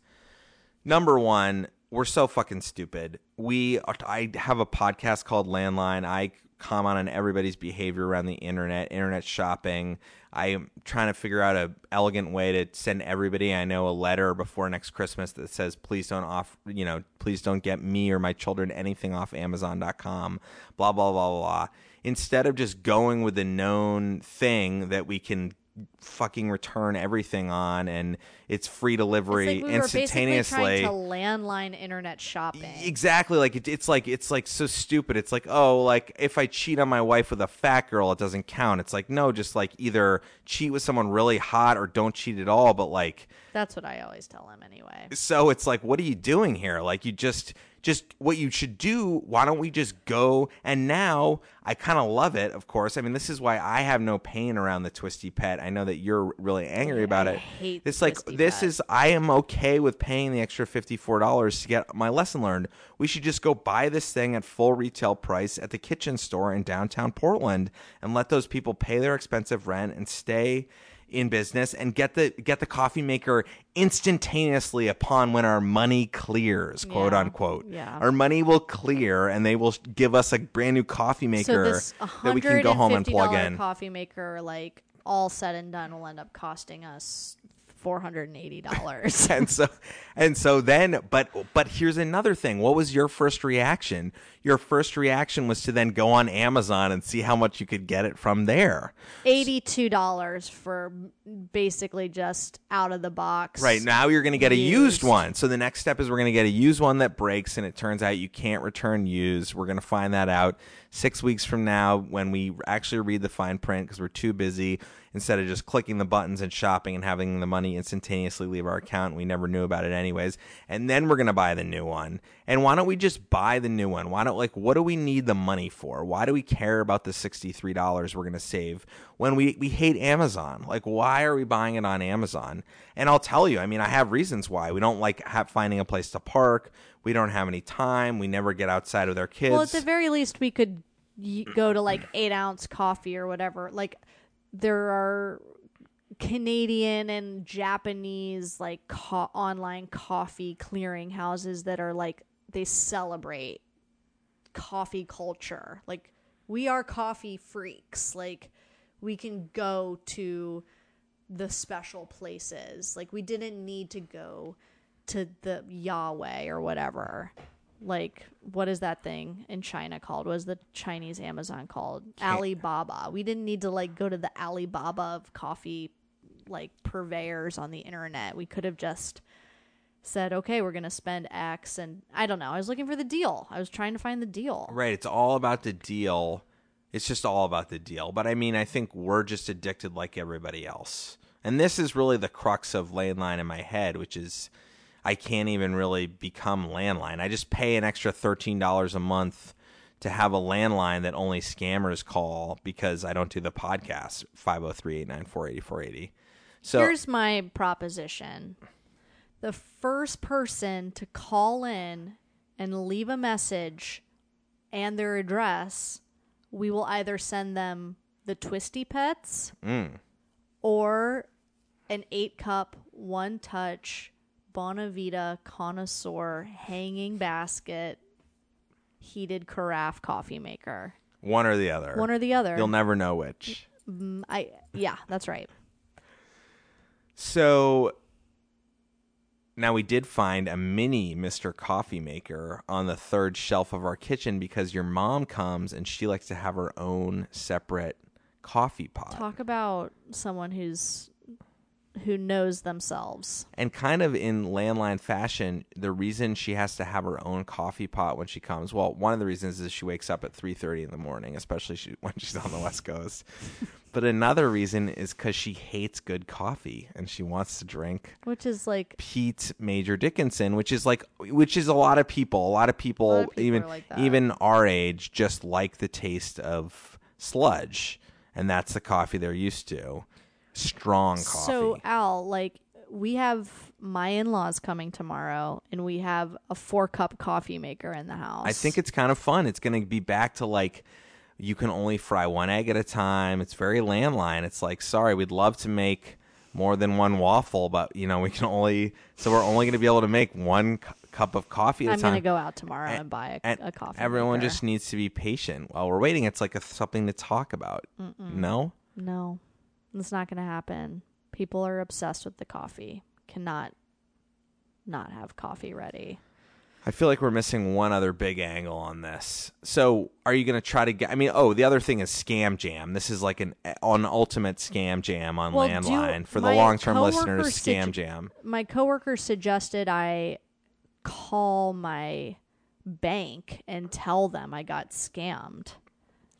Speaker 1: number one, we're so fucking stupid. We I have a podcast called Landline. I comment on everybody's behavior around the internet, internet shopping. I am trying to figure out a elegant way to send everybody I know a letter before next Christmas that says please don't off you know, please don't get me or my children anything off amazon.com, blah blah blah. blah. Instead of just going with the known thing that we can fucking return everything on and it's free delivery
Speaker 2: It's like we
Speaker 1: instantaneously.
Speaker 2: to landline internet shopping.
Speaker 1: exactly like it, it's like it's like so stupid. It's like oh like if i cheat on my wife with a fat girl it doesn't count. It's like no just like either cheat with someone really hot or don't cheat at all but like
Speaker 2: That's what I always tell him anyway.
Speaker 1: so it's like what are you doing here? Like you just just what you should do why don't we just go? And now i kind of love it of course. I mean this is why i have no pain around the twisty pet. I know that you're really angry about it
Speaker 2: hate
Speaker 1: it's like this is i am okay with paying the extra $54 to get my lesson learned we should just go buy this thing at full retail price at the kitchen store in downtown portland and let those people pay their expensive rent and stay in business and get the get the coffee maker instantaneously upon when our money clears, quote
Speaker 2: Yeah.
Speaker 1: unquote.
Speaker 2: Yeah.
Speaker 1: Our money will clear and they will give us a brand new coffee
Speaker 2: So
Speaker 1: maker
Speaker 2: this
Speaker 1: that we can go home and plug
Speaker 2: $150
Speaker 1: in.
Speaker 2: coffee maker, like all said and done, will end up costing us four hundred and eighty dollars.
Speaker 1: and so and so then but but here's another thing what was your first reaction your first reaction was to then go on amazon and see how much you could get it from there
Speaker 2: Eighty-two dollars for basically just out of the box.
Speaker 1: Right now, you're going to get a used
Speaker 2: Used.
Speaker 1: one. So the next step is we're going to get a used one that breaks, and it turns out you can't return used. We're going to find that out six weeks from now when we actually read the fine print because we're too busy. Instead of just clicking the buttons and shopping and having the money instantaneously leave our account, we never knew about it anyways. And then we're going to buy the new one. And why don't we just buy the new one? Why don't like what do we need the money for? Why do we care about the sixty three dollars we're going to save when we we hate Amazon? Like why are we buying it on Amazon? And I'll tell you, I mean, I have reasons why. We don't like ha finding a place to park. We don't have any time. We never get outside with our kids.
Speaker 2: Well, at the very least, we could y- go to like eight ounce coffee or whatever. Like there are Canadian and Japanese like co- online coffee clearing houses that are like they celebrate coffee culture. Like we are coffee freaks. Like we can go to the special places. Like we didn't need to go to the Yahweh or whatever. Like what is that thing in China called? What is the Chinese Amazon called? Alibaba. We didn't need to like go to the Alibaba of coffee like purveyors on the internet. We could have just said, "Okay, we're going to spend X." And I don't know. I was looking for the deal. I was trying to find the deal.
Speaker 1: Right. It's all about the deal. It's just all about the deal. But I mean, I think we're just addicted like everybody else. And this is really the crux of Landline in my head, which is I can't even really become landline. I just pay an extra $13 a month to have a landline that only scammers call because I don't do the podcast 503 894 8480. So
Speaker 2: Here's my proposition. the first person to call in and leave a message and their address, we will either send them the Twisty Pets
Speaker 1: Mm.
Speaker 2: or an eight cup, one touch Bonavita connoisseur hanging basket heated carafe coffee maker.
Speaker 1: One or the other.
Speaker 2: One or the other.
Speaker 1: You'll never know which.
Speaker 2: Mm, I yeah, that's right.
Speaker 1: So now we did find a mini Mr. Coffee Maker on the third shelf of our kitchen because your mom comes and she likes to have her own separate coffee pot.
Speaker 2: Talk about someone who's who knows themselves.
Speaker 1: And kind of in landline fashion, the reason she has to have her own coffee pot when she comes, well, one of the reasons is she wakes up at 3:30 in the morning, especially she, when she's on the West Coast. but another reason is cuz she hates good coffee and she wants to drink
Speaker 2: Which is like
Speaker 1: Pete Major Dickason, which is like which is a lot of people, a lot of people,
Speaker 2: people
Speaker 1: even
Speaker 2: like
Speaker 1: even our age just like the taste of sludge and that's the coffee they're used to. Strong coffee.
Speaker 2: So Al, like we have my in-laws coming tomorrow and we have a 4 cup coffee maker in the house.
Speaker 1: I think it's kind of fun. It's going to be back to like you can only fry one egg at a time. It's very landline. It's like, sorry, we'd love to make more than one waffle, but you know, we can only so we're only going to be able to make one cu- cup of coffee at
Speaker 2: I'm
Speaker 1: a time.
Speaker 2: I'm going to go out tomorrow and, buy a,
Speaker 1: and
Speaker 2: a coffee.
Speaker 1: everyone
Speaker 2: maker.
Speaker 1: just needs to be patient while we're waiting. It's like a, something to talk about.
Speaker 2: Mm-mm.
Speaker 1: No,
Speaker 2: No. It's not going to happen. People are obsessed with the coffee. Cannot not have coffee ready.
Speaker 1: I feel like we're missing one other big angle on this. So, are you going to try to get? I mean, oh, the other thing is Scam Jam. This is like an an ultimate Scam Jam on
Speaker 2: Well, do-
Speaker 1: landline for the long term listeners. Scam
Speaker 2: sugge-
Speaker 1: Jam.
Speaker 2: My coworker suggested I call my bank and tell them I got scammed.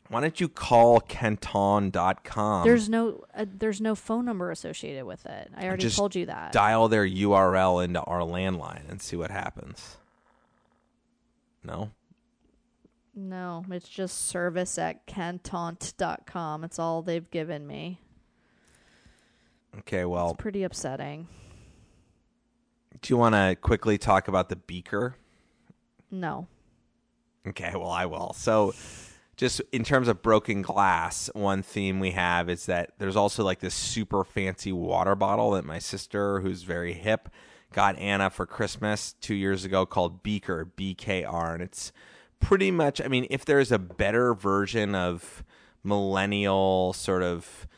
Speaker 1: Why don't you call Kenton.com?
Speaker 2: there's no uh, there's no phone number associated with it. I already
Speaker 1: Just
Speaker 2: told you that.
Speaker 1: Dial their URL into our landline and see what happens. No?
Speaker 2: no, it's just service at cantont.com. It's all they've given me.
Speaker 1: Okay, well,
Speaker 2: It's pretty upsetting.
Speaker 1: do you want to quickly talk about the beaker?
Speaker 2: No.
Speaker 1: Okay, well, I will. So, just in terms of broken glass, one theme we have is that there's also like this super fancy water bottle that my sister, who's very hip, got Anna for Christmas two years ago called Beaker, B K R. And it's pretty much, I mean, if there's a better version of millennial sort of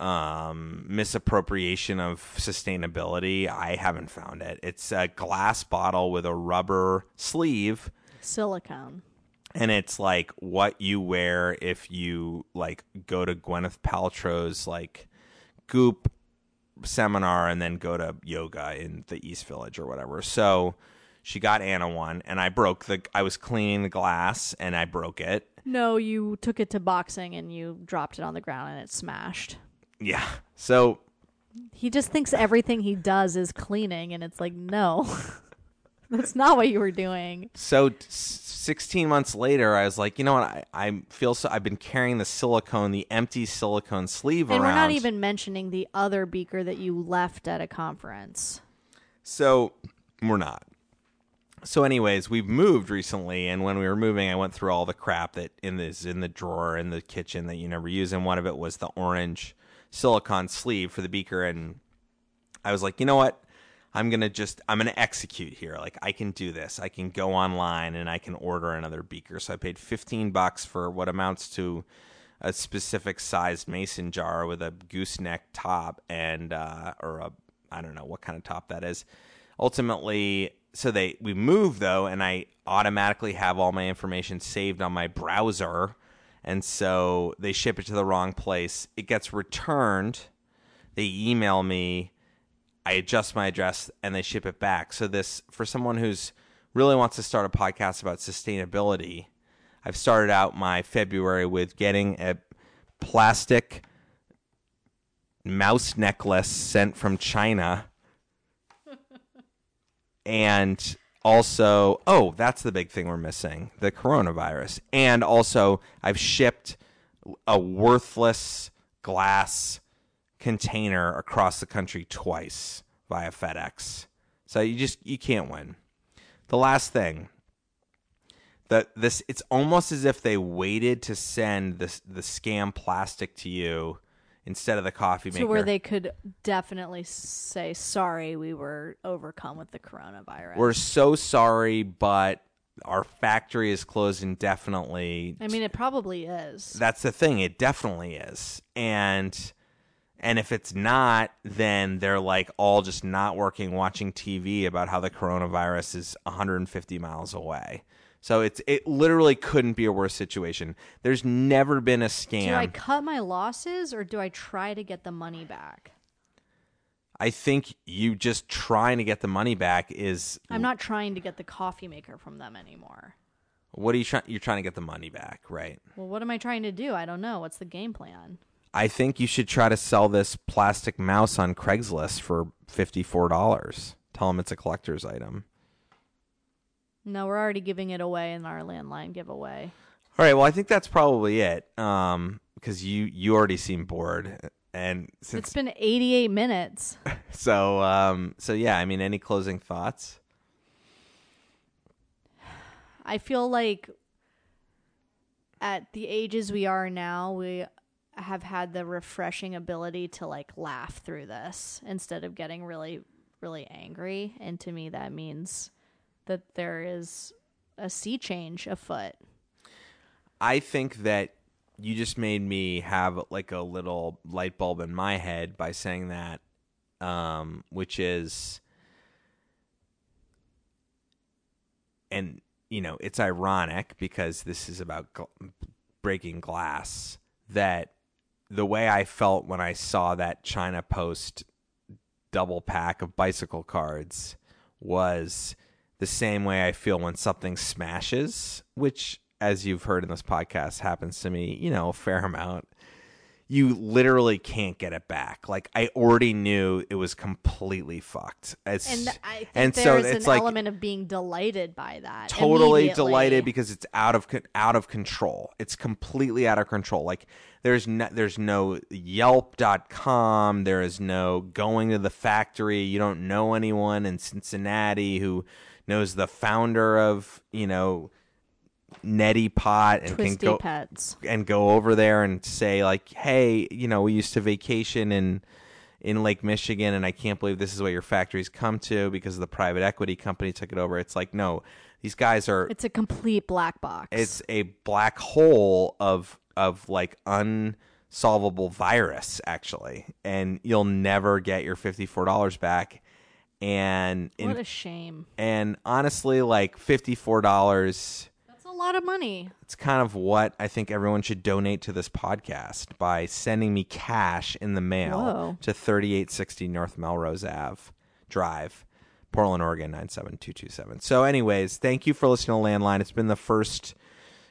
Speaker 1: um, misappropriation of sustainability, I haven't found it. It's a glass bottle with a rubber sleeve
Speaker 2: Silicone.
Speaker 1: And it's like what you wear if you like go to Gwyneth Paltrow's like goop seminar and then go to yoga in the East Village or whatever. So she got Anna one and I broke the I was cleaning the glass and I broke it.
Speaker 2: No, you took it to boxing and you dropped it on the ground and it smashed.
Speaker 1: Yeah. So
Speaker 2: He just thinks everything he does is cleaning, and it's like, no, that's not what you were doing.
Speaker 1: so t- 16 months later I was like, you know what? I, I feel so I've been carrying the silicone, the empty silicone sleeve
Speaker 2: And
Speaker 1: around.
Speaker 2: we're not even mentioning the other beaker that you left at a conference.
Speaker 1: So we're not. So, anyways, we've moved recently, and when we were moving, I went through all the crap that in this in the drawer in the kitchen that you never use, and one of it was the orange silicone sleeve for the beaker, and I was like, you know what? I'm gonna just I'm gonna execute here. Like I can do this. I can go online and I can order another beaker. So I paid 15 bucks for what amounts to a specific sized mason jar with a gooseneck top and uh, or a I don't know what kind of top that is. Ultimately, so they we move though, and I automatically have all my information saved on my browser, and so they ship it to the wrong place. It gets returned. They email me. I adjust my address and they ship it back. So this for someone who's really wants to start a podcast about sustainability, I've started out my February with getting a plastic mouse necklace sent from China. and also, oh, that's the big thing we're missing the coronavirus. And also, I've shipped a worthless glass container across the country twice via FedEx. So you just you can't win. The last thing that this it's almost as if they waited to send the the scam plastic to you instead of the coffee maker.
Speaker 2: So where they could definitely say, "Sorry, we were overcome with the coronavirus."
Speaker 1: We're so sorry, but our factory is closed indefinitely.
Speaker 2: I mean, it probably is.
Speaker 1: That's the thing. It definitely is. And and if it's not, then they're like all just not working, watching TV about how the coronavirus is 150 miles away. So it's it literally couldn't be a worse situation. There's never been a scam.
Speaker 2: Do I cut my losses or do I try to get the money back?
Speaker 1: I think you just trying to get the money back is
Speaker 2: I'm not trying to get the coffee maker from them anymore.
Speaker 1: what are you trying? You're trying to get the money back, right?
Speaker 2: Well, what am I trying to do? I don't know. What's the game plan?
Speaker 1: I think you should try to sell this plastic mouse on Craigslist for fifty four dollars. Tell them it's a collector's item.
Speaker 2: No, we're already giving it away in our landline giveaway.
Speaker 1: All right. Well, I think that's probably it. Um, because you you already seem bored, and since
Speaker 2: It's been 88 minutes.
Speaker 1: so um so yeah. I mean, any closing thoughts?
Speaker 2: I feel like at the ages we are now, we have had the refreshing ability to like laugh through this instead of getting really, really angry. And to me, that means that there is a sea change afoot.
Speaker 1: I think that you just made me have like a little light bulb in my head by saying that, um, which is, and you know, it's ironic because this is about gl- breaking glass. That the way I felt when I saw that China Post double pack of bicycle cards was the same way I feel when something smashes, which, as you've heard in this podcast, happens to me, you know, a fair amount. You literally can't get it back. Like I already knew it was completely fucked. It's,
Speaker 2: And I
Speaker 1: and so
Speaker 2: there's
Speaker 1: it's
Speaker 2: an
Speaker 1: like
Speaker 2: element of being delighted by that.
Speaker 1: totally delighted because it's out of out of control. It's completely out of control. Like there's no there's no yelp.com, there is no going to the factory. You don't know anyone in Cincinnati who knows the founder of, you know, Neti Pot and
Speaker 2: Twisty
Speaker 1: can go
Speaker 2: Pets.
Speaker 1: and go over there and say like, "Hey, you know, we used to vacation in in Lake Michigan, and I can't believe this is what your factories come to because the private equity company took it over." It's like, no, these guys are.
Speaker 2: It's a complete black box.
Speaker 1: It's a black hole of of like unsolvable virus, actually, and you'll never get your fifty four dollars back. And in,
Speaker 2: what a shame.
Speaker 1: and honestly, like fifty four dollars
Speaker 2: lot of money.
Speaker 1: it's kind of what I think everyone should donate to this podcast by sending me cash in the mail
Speaker 2: Whoa.
Speaker 1: to 3860 North Melrose Ave Drive, Portland, Oregon 97227. So, anyways, thank you for listening to Landline. It's been the first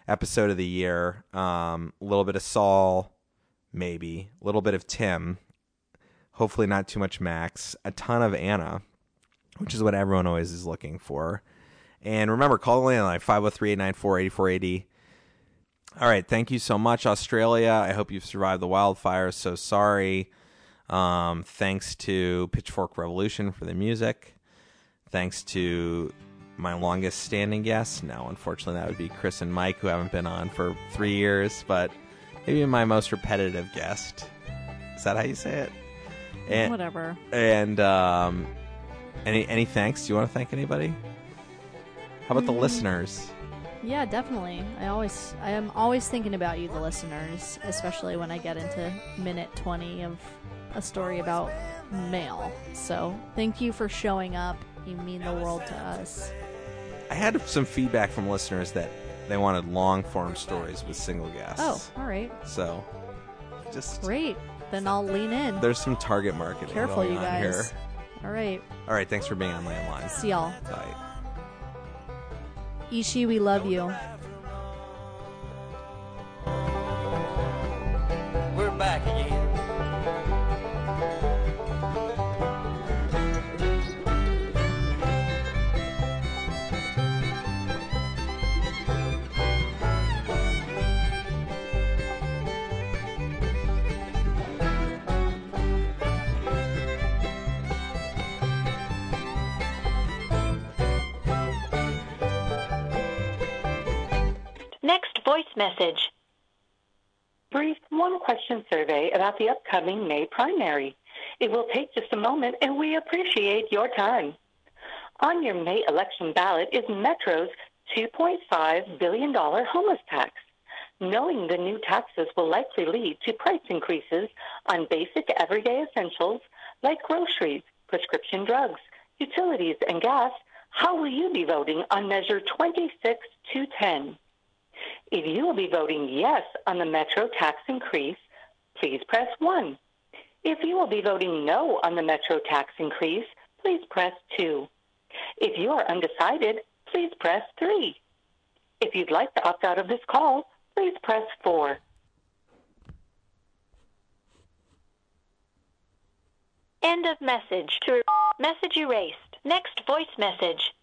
Speaker 1: episode of the year. Um, a little bit of Saul, maybe, a little bit of Tim, hopefully not too much Max, a ton of Anna, which is what everyone always is looking for. And remember, call the landline 503 894 8480. All right. Thank you so much, Australia. I hope you've survived the wildfires. So sorry. Um, thanks to Pitchfork Revolution for the music. Thanks to my longest standing guests. No, unfortunately, that would be Chris and Mike, who haven't been on for three years, but maybe my most repetitive guest. Is that how you say it? And,
Speaker 2: Whatever.
Speaker 1: And um, any any thanks? Do you want to thank anybody? How about the
Speaker 2: Mm.
Speaker 1: listeners?
Speaker 2: Yeah, definitely. I always I am always thinking about you the listeners, especially when I get into minute 20 of a story about mail. So, thank you for showing up. You mean the world to us.
Speaker 1: I had some feedback from listeners that they wanted long form stories with single guests.
Speaker 2: Oh, all right.
Speaker 1: So just
Speaker 2: Great. Then I'll lean in.
Speaker 1: there's some target marketing
Speaker 2: Careful, you guys.
Speaker 1: here.
Speaker 2: All right.
Speaker 1: All right, thanks for being on Landline.
Speaker 2: See y'all.
Speaker 1: Bye.
Speaker 2: Ishi, we love you.
Speaker 4: Message.
Speaker 11: Brief one question survey about the upcoming May primary. It will take just a moment, and we appreciate your time. On your May election ballot is Metro's $2.5 billion homeless tax. Knowing the new taxes will likely lead to price increases on basic everyday essentials like groceries, prescription drugs, utilities, and gas, how will you be voting on Measure 26210? If you will be voting yes on the Metro tax increase, please press 1. If you will be voting no on the Metro tax increase, please press 2. If you are undecided, please press 3. If you'd like to opt out of this call, please press 4.
Speaker 4: End of message. To message erased. Next voice message.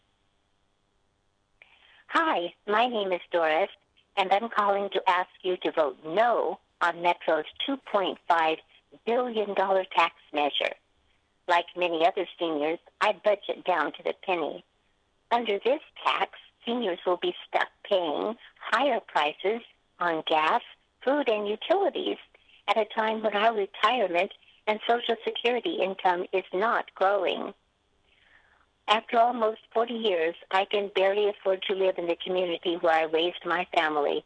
Speaker 12: Hi, my name is Doris, and I'm calling to ask you to vote no on Metro's $2.5 billion tax measure. Like many other seniors, I budget down to the penny. Under this tax, seniors will be stuck paying higher prices on gas, food, and utilities at a time when our retirement and Social Security income is not growing. After almost 40 years, I can barely afford to live in the community where I raised my family.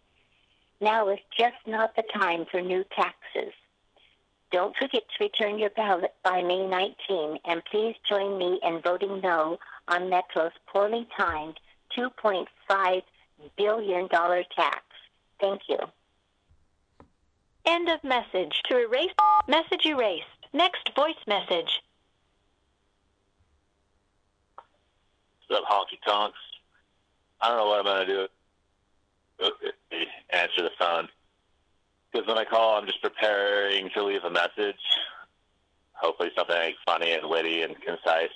Speaker 12: Now is just not the time for new taxes. Don't forget to return your ballot by May 19, and please join me in voting no on Metro's poorly timed $2.5 billion tax. Thank you.
Speaker 4: End of message. To erase message erased. Next voice message.
Speaker 13: Up, honky tonks? I don't know what I'm gonna do. Uh, answer the phone because when I call, I'm just preparing to leave a message. Hopefully, something funny and witty and concise.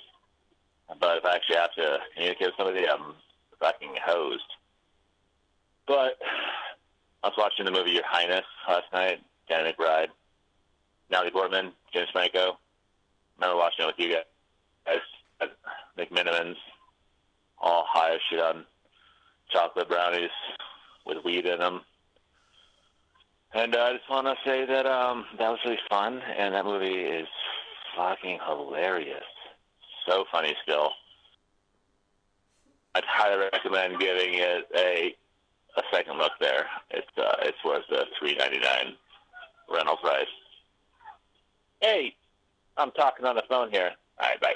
Speaker 13: But if I actually have to communicate with somebody, I'm fucking hosed. But I was watching the movie Your Highness last night. Danny McBride, Natalie Portman, James Franco. remember watching it with you guys McMenamins, all high shit on chocolate brownies with weed in them. And uh, I just want to say that um, that was really fun, and that movie is fucking hilarious. So funny still. I'd highly recommend giving it a a second look there. It's uh, it's worth the three ninety nine rental price. Hey, I'm talking on the phone here. All right, bye.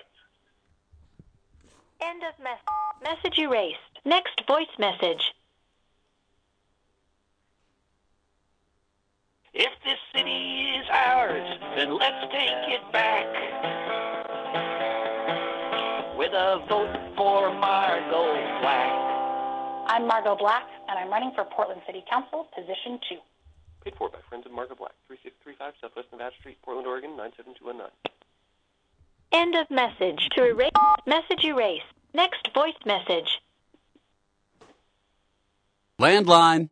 Speaker 4: End of message. Message erased. Next voice message.
Speaker 14: If this city is ours, then let's take it back. With a vote for Margot Black.
Speaker 15: I'm Margot Black, and I'm running for Portland City Council, position two.
Speaker 16: Paid for by Friends of Margot Black, 3635 Southwest Nevada Street, Portland, Oregon, 97219.
Speaker 4: End of message. To erase message erase. Next voice message.
Speaker 3: Landline.